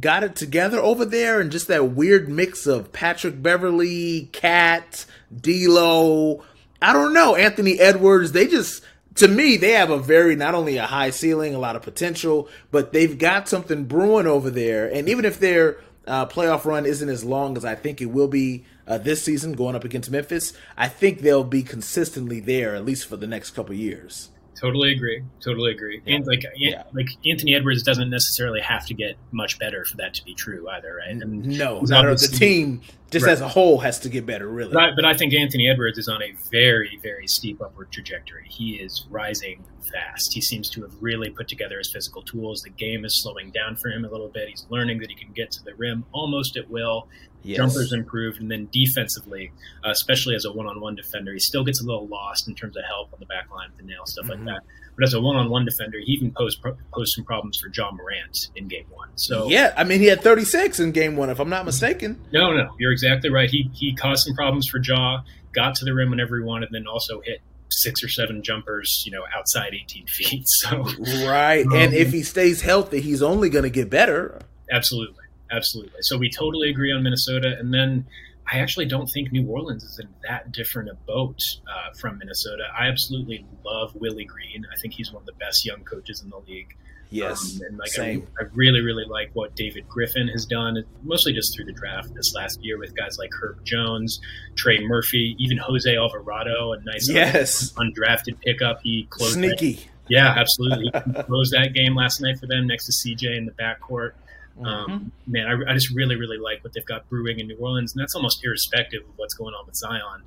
got it together over there, and just that weird mix of Patrick Beverley, KAT, D'Lo. I don't know Anthony Edwards. They just to me, they have a very not only a high ceiling, a lot of potential, but they've got something brewing over there. And even if their uh, playoff run isn't as long as I think it will be uh, this season, going up against Memphis, I think they'll be consistently there at least for the next couple years. Totally agree. Totally agree. And like Yeah. like Anthony Edwards doesn't necessarily have to get much better for that to be true either, right? No, not the team just Right. as a whole has to get better. Really, But I, but I think Anthony Edwards is on a very, very steep upward trajectory. He is rising fast. He seems to have really put together his physical tools. The game is slowing down for him a little bit. He's learning that he can get to the rim almost at will. Yes. Jumpers improved, and then defensively, uh, especially as a one-on-one defender, he still gets a little lost in terms of help on the back line with the nail stuff Mhm. like that. But as a one-on-one defender, he even posed posed some problems for Ja Morant in Game One. So yeah, I mean he had 36 in game one, if I'm not mistaken. no, no, you're exactly right. He he caused some problems for Ja, got to the rim whenever he wanted, then also hit six or seven jumpers, you know, outside 18 (laughs) feet. So Right, Um, and if he stays healthy, he's only going to get better. absolutely, absolutely. So we totally agree on Minnesota, and then I actually don't think New Orleans is in that different a boat uh, from Minnesota. I absolutely love Willie Green. I think he's one of the best young coaches in the league. Yes, Um, and like same. I, I really, really like what David Griffin has done, mostly just through the draft this last year with guys like Herb Jones, Trey Murphy, even Jose Alvarado, a nice Yes, undrafted pickup. He closed that- sneaky. yeah, absolutely. He (laughs) closed that game last night for them next to CJ in the backcourt. Mhm. Um, man, I, I just really, really like what they've got brewing in New Orleans, and that's almost irrespective of what's going on with Zion.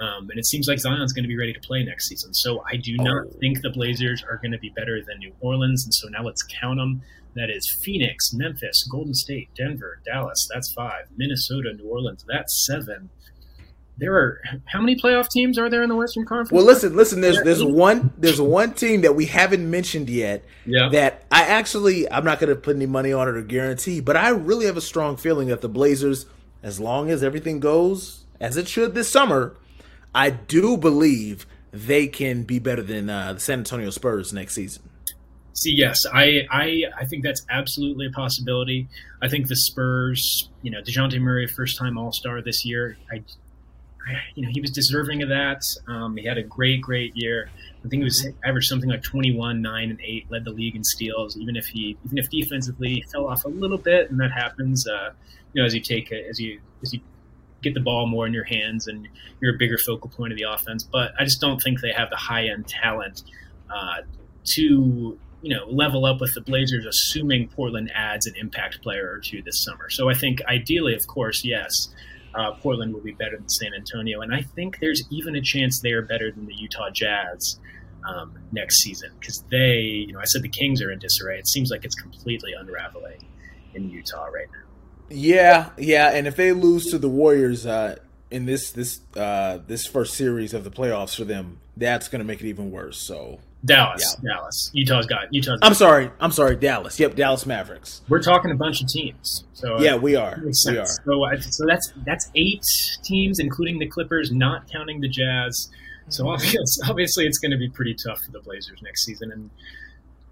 Um, and it seems like Zion's going to be ready to play next season. So I do not Oh. think the Blazers are going to be better than New Orleans. And so now let's count them. That is Phoenix, Memphis, Golden State, Denver, Dallas. That's five. Minnesota, New Orleans. That's seven. There are how many playoff teams are there in the Western Conference? Well, listen, listen. There's there's one there's one team that we haven't mentioned yet yeah, that I actually I'm not going to put any money on it or guarantee, but I really have a strong feeling that the Blazers, as long as everything goes as it should this summer, I do believe they can be better than uh, the San Antonio Spurs next season. See, yes, I, I, I think that's absolutely a possibility. I think the Spurs, you know, Dejounte Murray, first time All Star this year. I, I, you know, he was deserving of that. Um, he had a great, great year. I think he was averaged something like 21, 9, and 8, led the league in steals, even if he, even if defensively he fell off a little bit, and that happens, uh, you know, as you take, it, as you, as you get the ball more in your hands and you're a bigger focal point of the offense. But I just don't think they have the high end talent uh, to you know level up with the Blazers, assuming Portland adds an impact player or two this summer. So I think ideally, of course, yes. Uh, Portland will be better than San Antonio, and I think there's even a chance they are better than the Utah Jazz um, next season because they, you know, I said the Kings are in disarray. It seems like it's completely unraveling in Utah right now. Yeah, yeah, and if they lose to the Warriors uh, in this this uh, this first series of the playoffs for them, that's going to make it even worse. So Dallas, yeah. Dallas, Utah's got Utah's. I'm sorry, I'm sorry, Dallas. Yep, Dallas Mavericks. We're talking a bunch of teams, so uh, Yeah, we are. makes We are. So, so that's that's eight teams, including the Clippers, not counting the Jazz. So Mm-hmm. obviously, (laughs) obviously it's going to be pretty tough for the Blazers next season. And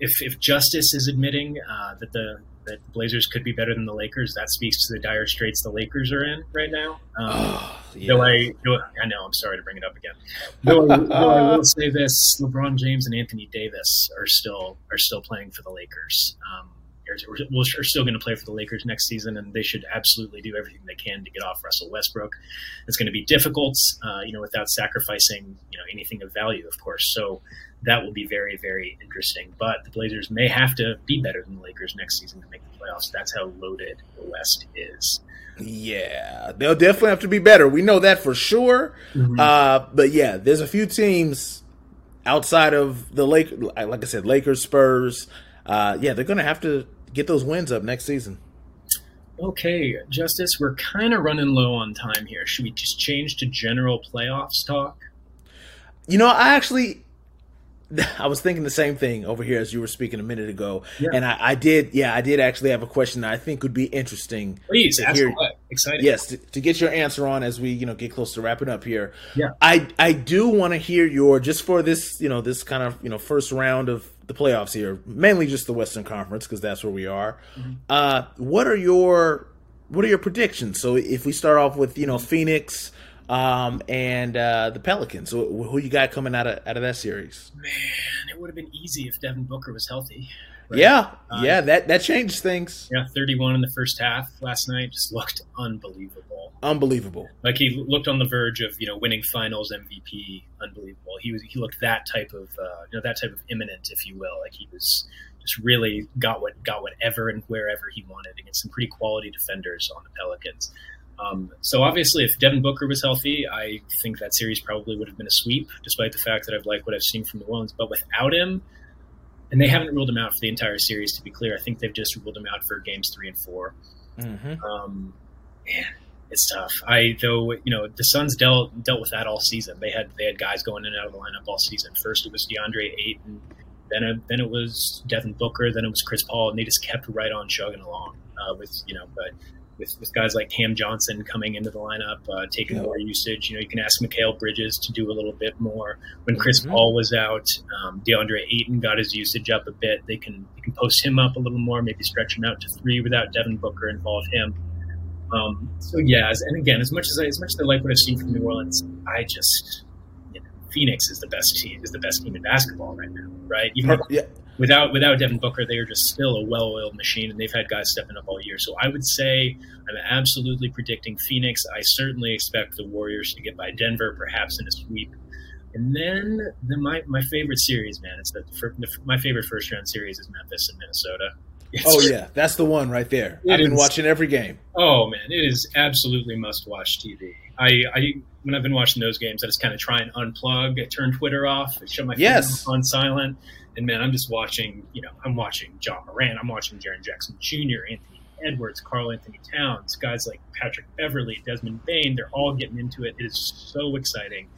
if if Justus is admitting uh, that the that the Blazers could be better than the Lakers, that speaks to the dire straits the Lakers are in right now. Um, Oh, yeah. Though I, though I know, I'm sorry to bring it up again. Though I, though I will say this: LeBron James and Anthony Davis are still are still playing for the Lakers. Um, are, will- are still going to play for the Lakers next season, and they should absolutely do everything they can to get off Russell Westbrook. It's going to be difficult, uh, you know, without sacrificing you know anything of value, of course. So that will be very very interesting. But the Blazers may have to be better than the Lakers next season to make the playoffs. That's how loaded the West is. Yeah, they'll definitely have to be better. We know that for sure. Uh, but yeah, there's a few teams outside of the Lake, like I said, Lakers, Spurs. Uh, yeah, they're gonna have to get those wins up next season. Okay, Justus, we're kind of running low on time here. Should we just change to general playoffs talk? You know, I actually, (laughs) I was thinking the same thing over here as you were speaking a minute ago, Yeah. and I, I did, yeah, I did actually have a question that I think would be interesting. Please, to ask hear-. Excited. Yes, to, to get your answer on as we, you know, get close to wrapping up here. Yeah. I I do want to hear your just for this, you know, this kind of, you know, first round of the playoffs here, mainly just the Western Conference because that's where we are. Mm-hmm. Uh, what are your what are your predictions? So if we start off with, you know, Phoenix um, and uh, the Pelicans, so who you got coming out of out of that series? Man, it would have been easy if Devin Booker was healthy. Right. Yeah, Uh, yeah, that that changes things. Yeah, 31 in the first half last night just looked unbelievable. Unbelievable. Like he looked on the verge of, you know, winning finals MVP. Unbelievable. He was he looked that type of uh, you know, that type of imminent, if you will. Like he was just really got what got whatever and wherever he wanted against some pretty quality defenders on the Pelicans. Um, so obviously, if Devin Booker was healthy, I think that series probably would have been a sweep, despite the fact that I've liked what I've seen from New Orleans. But without him, and they haven't ruled him out for the entire series. To be clear, I think they've just ruled him out for games three and four. hmm Um, man, it's tough. I though you know the Suns dealt dealt with that all season. They had they had guys going in and out of the lineup all season. First it was DeAndre Ayton, then it, then it was Devin Booker, then it was Chris Paul, and they just kept right on chugging along uh, with you know, but. With, with guys like Cam Johnson coming into the lineup, uh, taking Yeah. more usage, you know, you can ask Mikal Bridges to do a little bit more. When Chris Mhm. Paul was out, um, DeAndre Ayton got his usage up a bit. They can they can post him up a little more, maybe stretch him out to three without Devin Booker involve him. Um, so yeah, as, and again, as much as I, as much as I like what I've seen from New Orleans, I just you know, Phoenix is the best team is the best team in basketball right now, right? Even yeah, without without Devin Booker, they are just still a well-oiled machine, and they've had guys stepping up all year. So I would say I'm absolutely predicting Phoenix. I certainly expect the Warriors to get by Denver, perhaps in a sweep. And then the, my my favorite series, man, it's the, the my favorite first round series is Memphis and Minnesota. It's, oh yeah, that's the one right there. I've been is, watching every game. Oh man, it is absolutely must watch TV. I, I when I've been watching those games, I just kind of try and unplug, turn Twitter off, shut my phone yes. on silent, and man, I'm just watching. You know, I'm watching Ja Morant, I'm watching Jaren Jackson Jr., Anthony Edwards, Karl-Anthony Towns, guys like Patrick Beverley, Desmond Bane, They're all getting into it. It is so exciting.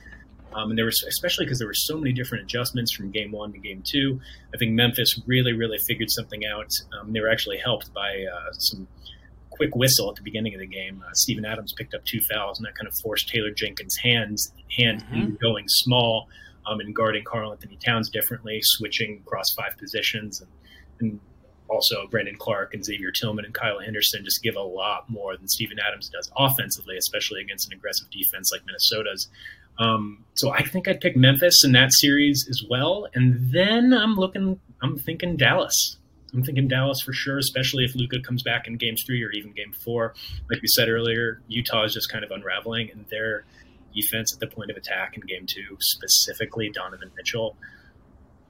Um, and there was especially because there were so many different adjustments from game one to game two. I think Memphis really, really figured something out. Um, they were actually helped by uh, some quick whistle at the beginning of the game. Uh, Steven Adams picked up two fouls, and that kind of forced Taylor Jenkins' hands hand mm-hmm. going small um, and guarding Karl-Anthony Towns differently, switching across five positions, and, and also Brandon Clarke and Xavier Tillman and Kyle Anderson just give a lot more than Steven Adams does offensively, especially against an aggressive defense like Minnesota's. Um, so I think I'd pick Memphis in that series as well, and then I'm looking, I'm thinking Dallas. I'm thinking Dallas for sure, especially if Luka comes back in Game three or even game four. Like we said earlier, Utah is just kind of unraveling, and their defense at the point of attack in game two, specifically Donovan Mitchell.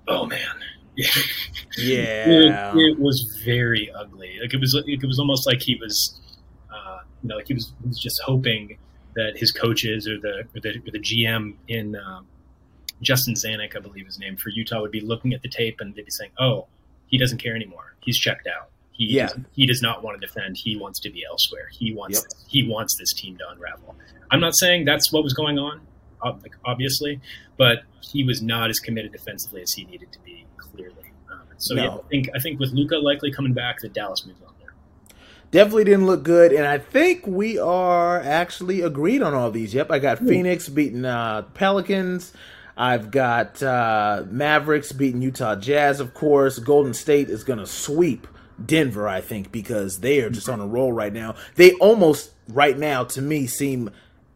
Oh man, (laughs) yeah, it, it, was very ugly. Like it was, it was almost like he was, uh, you know, like he was, he was just hoping that his coaches or the or the, or the GM in um, Justin Zanik, I believe his name for Utah, would be looking at the tape and they'd be saying, "Oh, he doesn't care anymore. He's checked out. He yeah. does, he does not want to defend. He wants to be elsewhere. He wants yep. he wants this team to unravel." I'm not saying that's what was going on, obviously, but he was not as committed defensively as he needed to be. Clearly, um, so no. yeah, I think I think with Luka likely coming back, the Dallas moves on there. definitely didn't look good. And I think we are actually agreed on all these. Yep, I got Phoenix beating uh, Pelicans. I've got uh, Mavericks beating Utah Jazz, of course. Golden State is going to sweep Denver, I think, because they are just on a roll right now. They almost, right now, to me, seem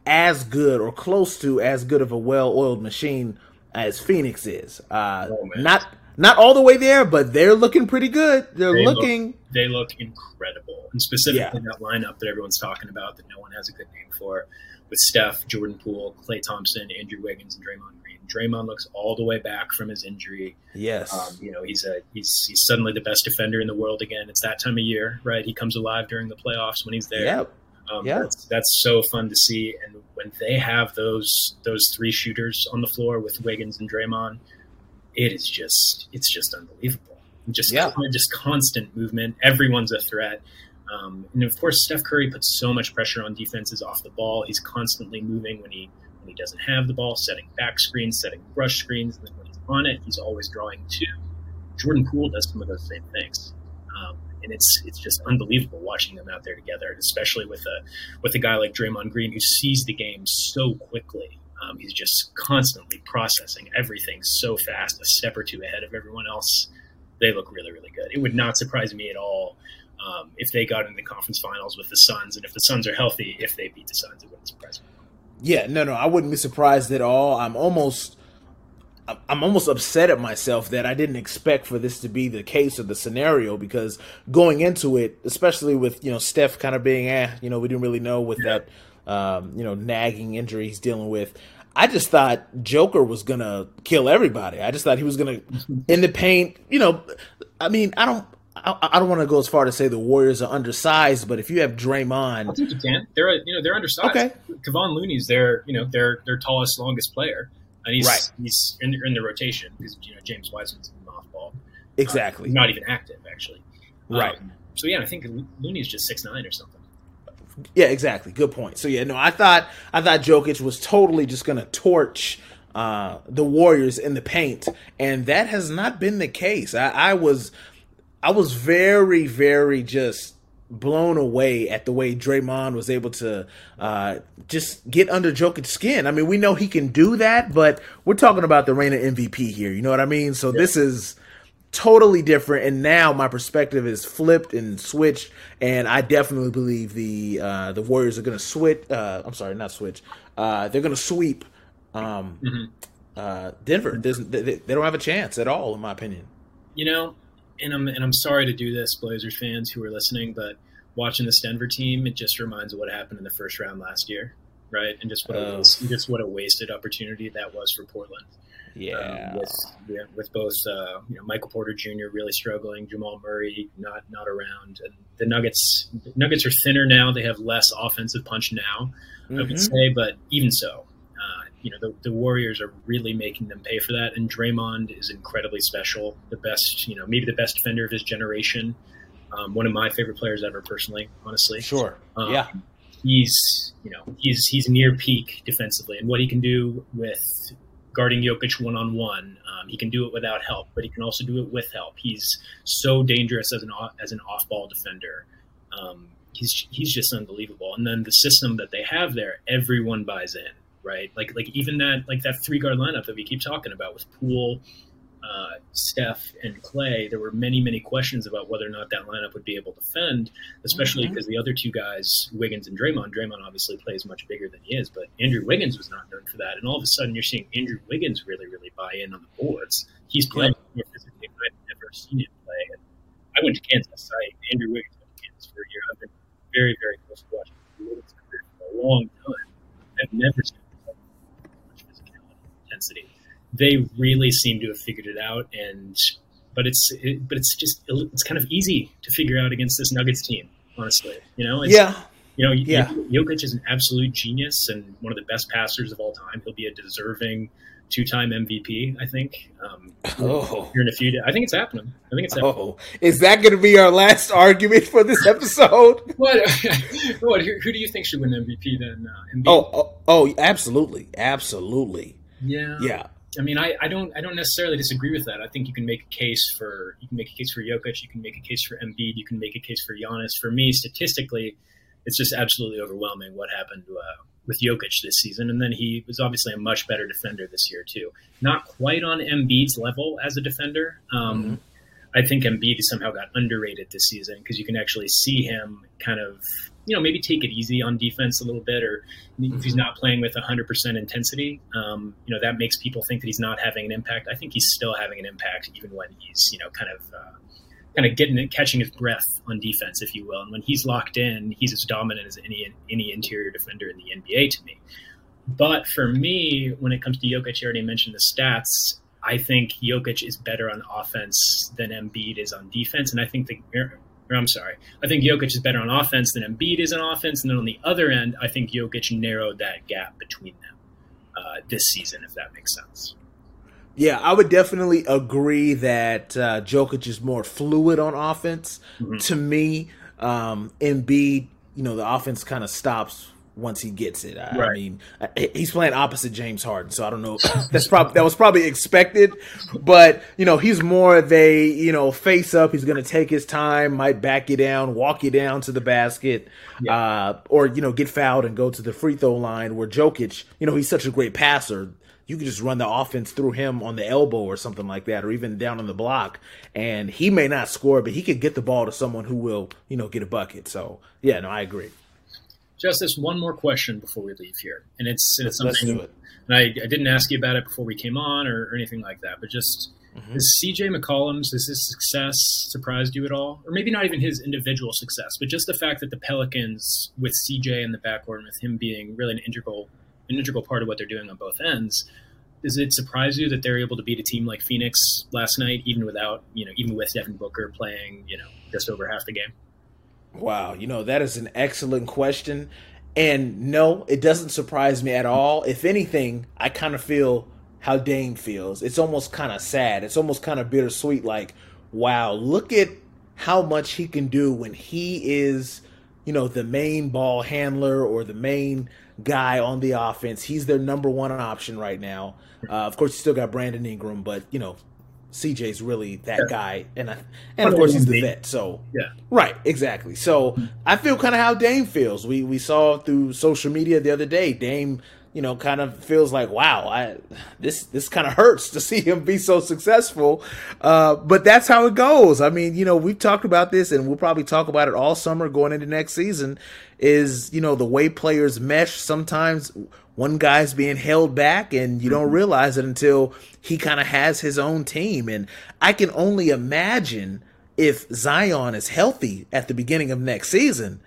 as good or close to as good of a well-oiled machine as Phoenix is. Uh, oh, not not all the way there, but they're looking pretty good. They're they looking. Look, they look incredible, and specifically yeah. that lineup that everyone's talking about that no one has a good name for, with Steph, Jordan Poole, Klay Thompson, Andrew Wiggins, and Draymond Green. Draymond looks all the way back from his injury. Yes, um, you know he's a he's he's suddenly the best defender in the world again. It's that time of year, right? He comes alive during the playoffs when he's there. Yep. Um, yeah, that's, that's so fun to see. And when they have those those three shooters on the floor with Wiggins and Draymond, it is just it's just unbelievable. Just yeah. just constant movement. Everyone's a threat. Um, and of course, Steph Curry puts so much pressure on defenses off the ball. He's constantly moving when he when he doesn't have the ball, setting back screens, setting rush screens, and then when he's on it, he's always drawing two. Jordan Poole does some of those same things, um, and it's it's just unbelievable watching them out there together, especially with a with a guy like Draymond Green who sees the game so quickly um, he's just constantly processing everything so fast, a step or two ahead of everyone else. They look really, really good. It would not surprise me at all um, if they got in the conference finals with the Suns, and if the Suns are healthy, if they beat the Suns, it wouldn't surprise me. Yeah, no, no, I wouldn't be surprised at all. I'm almost, I'm almost upset at myself that I didn't expect for this to be the case or the scenario because going into it, especially with you know Steph kind of being, eh, you know, we didn't really know with yeah. that um, you know, nagging injury he's dealing with. I just thought Joker was gonna kill everybody. I just thought he was gonna in the paint. You know, I mean, I don't. I, I don't want to go as far to say the Warriors are undersized, but if you have Draymond, I think you can. They're you know they're undersized. Okay, Kevon Looney's their you know their their tallest, longest player, and he's right. he's in, in the rotation because you know James Wiseman's in the mothball. Exactly, uh, not even active actually. Right. Um, so yeah, I think Looney's just six nine or something. Yeah, exactly. Good point. So yeah, no, I thought I thought Jokic was totally just gonna torch uh, the Warriors in the paint, and that has not been the case. I, I was I was very very just blown away at the way Draymond was able to uh, just get under Jokic's skin. I mean, we know he can do that, but we're talking about the reign of MVP here. You know what I mean? So yeah. this is totally different and now my perspective is flipped and switched and i definitely believe the uh the warriors are gonna switch uh i'm sorry not switch uh they're gonna sweep um mm-hmm. uh denver There's, they, they don't have a chance at all in my opinion you know, and I'm and I'm sorry to do this, Blazers fans who are listening, but watching this Denver team, it just reminds of what happened in the first round last year, right? And just what a, just what a wasted opportunity that was for Portland. Yeah, um, with yeah, with both uh, you know Michael Porter Jr. really struggling, Jamal Murray not not around, and the Nuggets the Nuggets are thinner now. They have less offensive punch now, mm-hmm. I would say, but even so, you know the, the Warriors are really making them pay for that. And Draymond is incredibly special, the best, you know, maybe the best defender of his generation. Um, one of my favorite players ever, personally, honestly. Sure. Um, yeah. He's, you know, he's he's near peak defensively, and what he can do with guarding Jokic one on one. He can do it without help, but he can also do it with help. He's so dangerous as an as an off ball defender. Um, he's he's just unbelievable. And then the system that they have there, everyone buys in, right? Like like even that like that three guard lineup that we keep talking about with Poole, uh, Steph and Klay, there were many, many questions about whether or not that lineup would be able to defend, especially mm-hmm. because the other two guys, Wiggins and Draymond, Draymond obviously plays much bigger than he is, but Andrew Wiggins was not known for that. And all of a sudden, you're seeing Andrew Wiggins really, really buy in on the boards. He's playing yeah. more physically than I've ever seen him play. And I went to Kansas. I, Andrew Wiggins went to Kansas for a year. I've been very, very close to watching Wiggins for a long time. I've never seen intensity they really seem to have figured it out and but it's it, but it's just it's kind of easy to figure out against this Nuggets team honestly you know it's, yeah you know yeah Jokic is an absolute genius and one of the best passers of all time he'll be a deserving two-time MVP. I think. Um, oh, here in a few days. I think it's happening. I think it's happening. Oh, is that going to be our last argument for this episode? (laughs) what? (laughs) what? Who, who, do you think should win MVP then? Uh, oh, oh, oh, absolutely, absolutely. Yeah. Yeah. I mean, I, I don't I don't necessarily disagree with that. I think you can make a case for you can make a case for Jokic, you can make a case for Embiid, you can make a case for Giannis. For me, statistically, it's just absolutely overwhelming what happened uh, with Jokic this season, and then he was obviously a much better defender this year too. Not quite on Embiid's level as a defender. Um, mm-hmm. I think Embiid somehow got underrated this season because you can actually see him kind of you know maybe take it easy on defense a little bit, or if he's mm-hmm. not playing with 100% intensity, um, you know that makes people think that he's not having an impact. I think he's still having an impact even when he's you know kind of uh, kind of getting catching his breath on defense, if you will. And when he's locked in, he's as dominant as any any interior defender in the NBA to me. But for me, when it comes to Jokic, you already mentioned the stats. I think Jokic is better on offense than Embiid is on defense, and I think the or I'm sorry, I think Jokic is better on offense than Embiid is on offense. And then on the other end, I think Jokic narrowed that gap between them uh, this season, if that makes sense. Yeah, I would definitely agree that uh, Jokic is more fluid on offense. Mm-hmm. To me, um, Embiid, you know, the offense kind of stops once he gets it. I, right. I mean, he's playing opposite James Harden, so I don't know. (laughs) That's probably that was probably expected, but you know, he's more of a you know face up. He's going to take his time, might back you down, walk you down to the basket, yeah. uh, or you know, get fouled and go to the free throw line. Where Jokic, you know, he's such a great passer. You can just run the offense through him on the elbow or something like that, or even down on the block, and he may not score, but he could get the ball to someone who will, you know, get a bucket. So, yeah, no, I agree. Justus, one more question before we leave here, and it's, it's something. It. And I, I, didn't ask you about it before we came on or, or anything like that, but just mm-hmm. is CJ McCollum's has his success surprised you at all, or maybe not even his individual success, but just the fact that the Pelicans with CJ in the backcourt and with him being really an integral an integral part of what they're doing on both ends. Does it surprise you that they're able to beat a team like Phoenix last night, even without you know, even with Devin Booker playing you know just over half the game? Wow, you know, that is an excellent question. And no, it doesn't surprise me at all. If anything, I kind of feel how Dame feels. It's almost kind of sad. It's almost kind of bittersweet. Like, wow, look at how much he can do when he is, you know, the main ball handler or the main guy on the offense. He's their number one option right now. Uh, of course, you still got Brandon Ingram, but, you know, CJ's really that yeah. guy, and I, and of course he's the vet. So yeah, right, exactly. So I feel kind of how Dame feels. We we saw through social media the other day. Dame, you know, kind of feels like, wow, I, this this kind of hurts to (laughs) see him be so successful. Uh, but that's how it goes. I mean, you know, we've talked about this, and we'll probably talk about it all summer going into next season. Is you know the way players mesh. Sometimes one guy's being held back, and you don't mm-hmm. realize it until he kind of has his own team. And I can only imagine if Zion is healthy at the beginning of next season.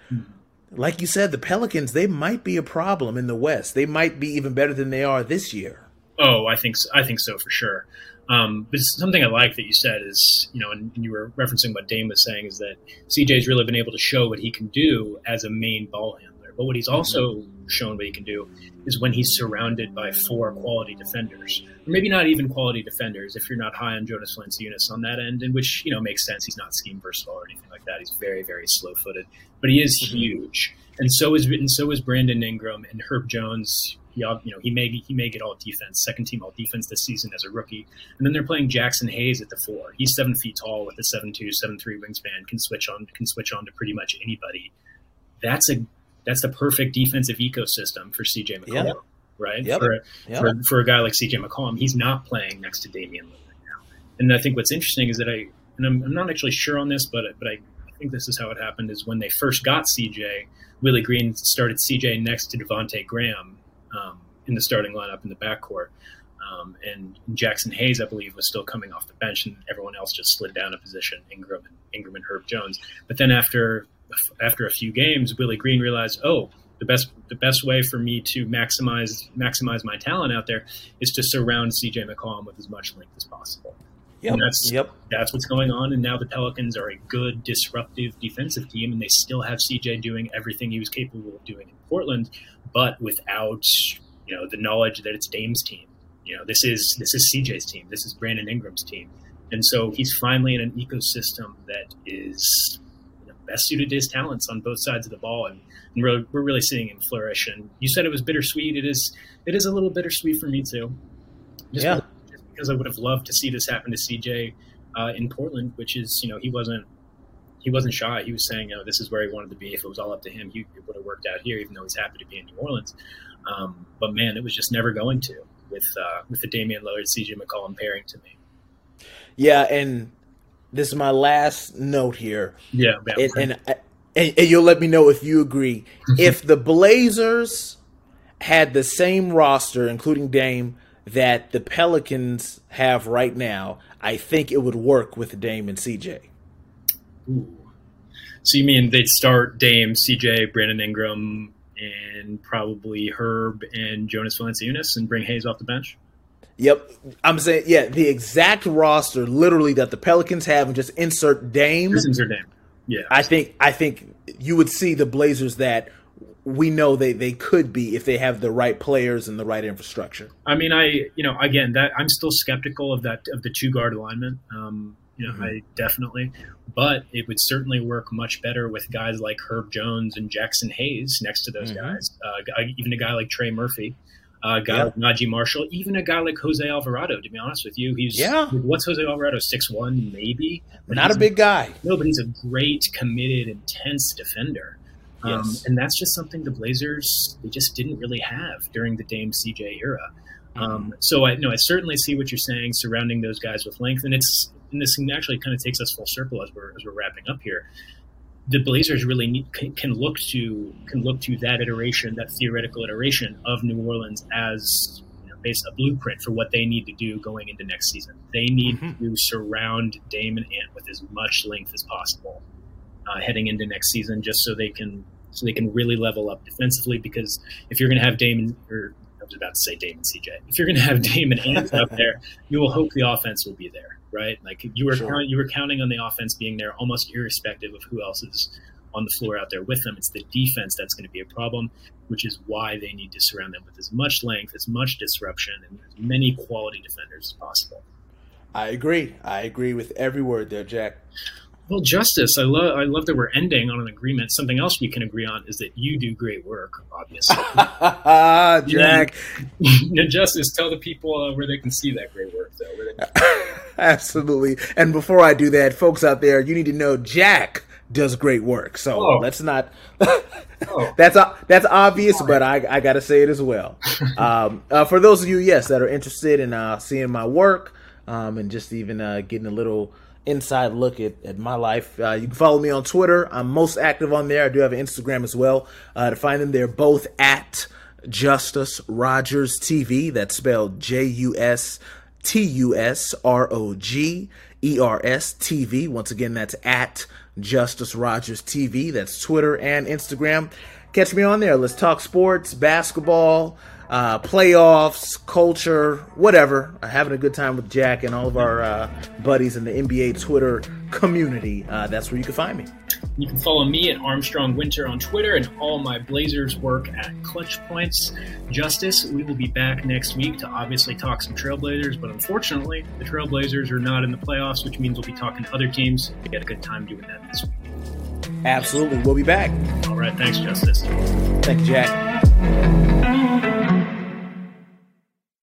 Mm-hmm like you said, the Pelicans they might be a problem in the West. They might be even better than they are this year. Oh, I think so. I think so for sure. Um, but something I like that you said is, you know, and, and, you were referencing what Dame was saying is that CJ's really been able to show what he can do as a main ball handler. But what he's also mm-hmm. Shown what he can do is when he's surrounded by four quality defenders, or maybe not even quality defenders if you're not high on Jonas Valanciunas on that end, and which you know makes sense. He's not scheme versatile or anything like that. He's very very slow footed, but he is mm-hmm. huge. And so is and so is Brandon Ingram and Herb Jones he, you know, he may he may get all defense, second team all defense this season as a rookie. And then they're playing Jaxson Hayes at the four. He's seven feet tall with a seven two, seven three wingspan. Can switch on can switch on to pretty much anybody. That's a that's the perfect defensive ecosystem for CJ McCollum, yep. right? Yep. For, yep. for, for a guy like CJ McCollum, he's not playing next to Damian Lillard now. And I think what's interesting is that I and I'm, I'm not actually sure on this, but but I, I think this is how it happened. Is when they first got CJ, Willie Green started CJ next to Devonte Graham. Um, in the starting lineup in the backcourt. Um, and Jaxson Hayes, I believe, was still coming off the bench, and everyone else just slid down a position. Ingram, and, Ingram and Herb Jones. But then after after a few games, Willie Green realized, oh, the best the best way for me to maximize maximize my talent out there is to surround CJ McCollum with as much length as possible. Yep. And that's yep. that's what's going on. And now the Pelicans are a good disruptive defensive team, and they still have CJ doing everything he was capable of doing in Portland, but without you know the knowledge that it's Dame's team. You know this is this is CJ's team. This is Brandon Ingram's team, and so he's finally in an ecosystem that is best suited to his talents on both sides of the ball, and, and we're, we're really seeing him flourish. And you said it was bittersweet. It is it is a little bittersweet for me too. Just yeah. Because, because I would have loved to see this happen to CJ uh, in Portland, which is you know he wasn't he wasn't shy. He was saying, you know, this is where he wanted to be. If it was all up to him, he would have worked out here, even though he's happy to be in New Orleans. Um, but man, it was just never going to with uh, with the Damian Lillard, CJ McCollum pairing to me. Yeah, and this is my last note here. Yeah, and, and, and, and you'll let me know if you agree. Mm-hmm. if the Blazers had the same roster, including Dame, that the Pelicans have right now, I think it would work with Dame and CJ. Ooh. So you mean they'd start Dame, CJ, Brandon Ingram, and probably Herb and Jonas Valanciunas and bring Hayes off the bench? Yep, I'm saying yeah, the exact roster, literally that the Pelicans have, and just insert Dame. Just insert Dame. Yeah, I think I think you would see the Blazers that we know they they could be if they have the right players and the right infrastructure. I mean, I you know again that I'm still skeptical of that of the two guard alignment. Um, you know, mm-hmm. I definitely, but it would certainly work much better with guys like Herb Jones and Jaxson Hayes next to those mm-hmm. guys. Uh, even a guy like Trey Murphy, uh, a guy like Naji Marshall, even a guy like Jose Alvarado. To be honest with you, he's yeah. What's Jose Alvarado? Six one, maybe. But Not a big guy. No, but he's a great, committed, intense defender. Um, and that's just something the Blazers they just didn't really have during the Dame CJ era. Mm-hmm. Um, so I no, I certainly see what you're saying surrounding those guys with length, and it's and this actually kind of takes us full circle as we're as we're wrapping up here. The Blazers really need, can, can look to can look to that iteration, that theoretical iteration of New Orleans as you know, based a blueprint for what they need to do going into next season. They need mm-hmm. to surround Damon Ant with as much length as possible uh, heading into next season, just so they can so they can really level up defensively. Because if you're going to have Damon or was about to say Damon CJ, if you're going to have (laughs) Damon Ant up (laughs) there, you will hope the offense will be there right? Like you were sure. count, you were counting on the offense being there almost irrespective of who else is on the floor out there with them. It's the defense that's going to be a problem, which is why they need to surround them with as much length, as much disruption, and as many quality defenders as possible. I agree. I agree with every word there, Jack. Well, Justus, I love I love that we're ending on an agreement. Something else we can agree on is that you do great work, obviously. (laughs) Jack. (laughs) Justus, tell the people uh, where they can see that great work, though. (laughs) Absolutely. And before I do that, folks out there, you need to know Jack does great work. So Oh. let's not. Oh. that's that's obvious, but I, I got to say it as well. um, uh, for those of you, yes, that are interested in uh, seeing my work um, and just even uh, getting a little inside look at, at my life, uh, you can follow me on Twitter. I'm most active on there. I do have an Instagram as well. Uh, to find them, they're both at Justus Rogers TV. That's spelled J U S T U S R O G E R S TV. Once again, that's at Justus Rogers TV. That's Twitter and Instagram. Catch me on there. Let's talk sports, basketball, uh, playoffs, culture, whatever. Uh, having a good time with Jack and all of our uh, buddies in the NBA Twitter community. Uh, that's where you can find me. You can follow me at Armstrong Winter on Twitter and all my Blazers work at Clutch Points Justus. We will be back next week to obviously talk some Trailblazers, but unfortunately, the Trailblazers are not in the playoffs, which means we'll be talking to other teams. We had a good time doing that this week. Absolutely. We'll be back. All right, thanks, Justus. Thank you, Jack.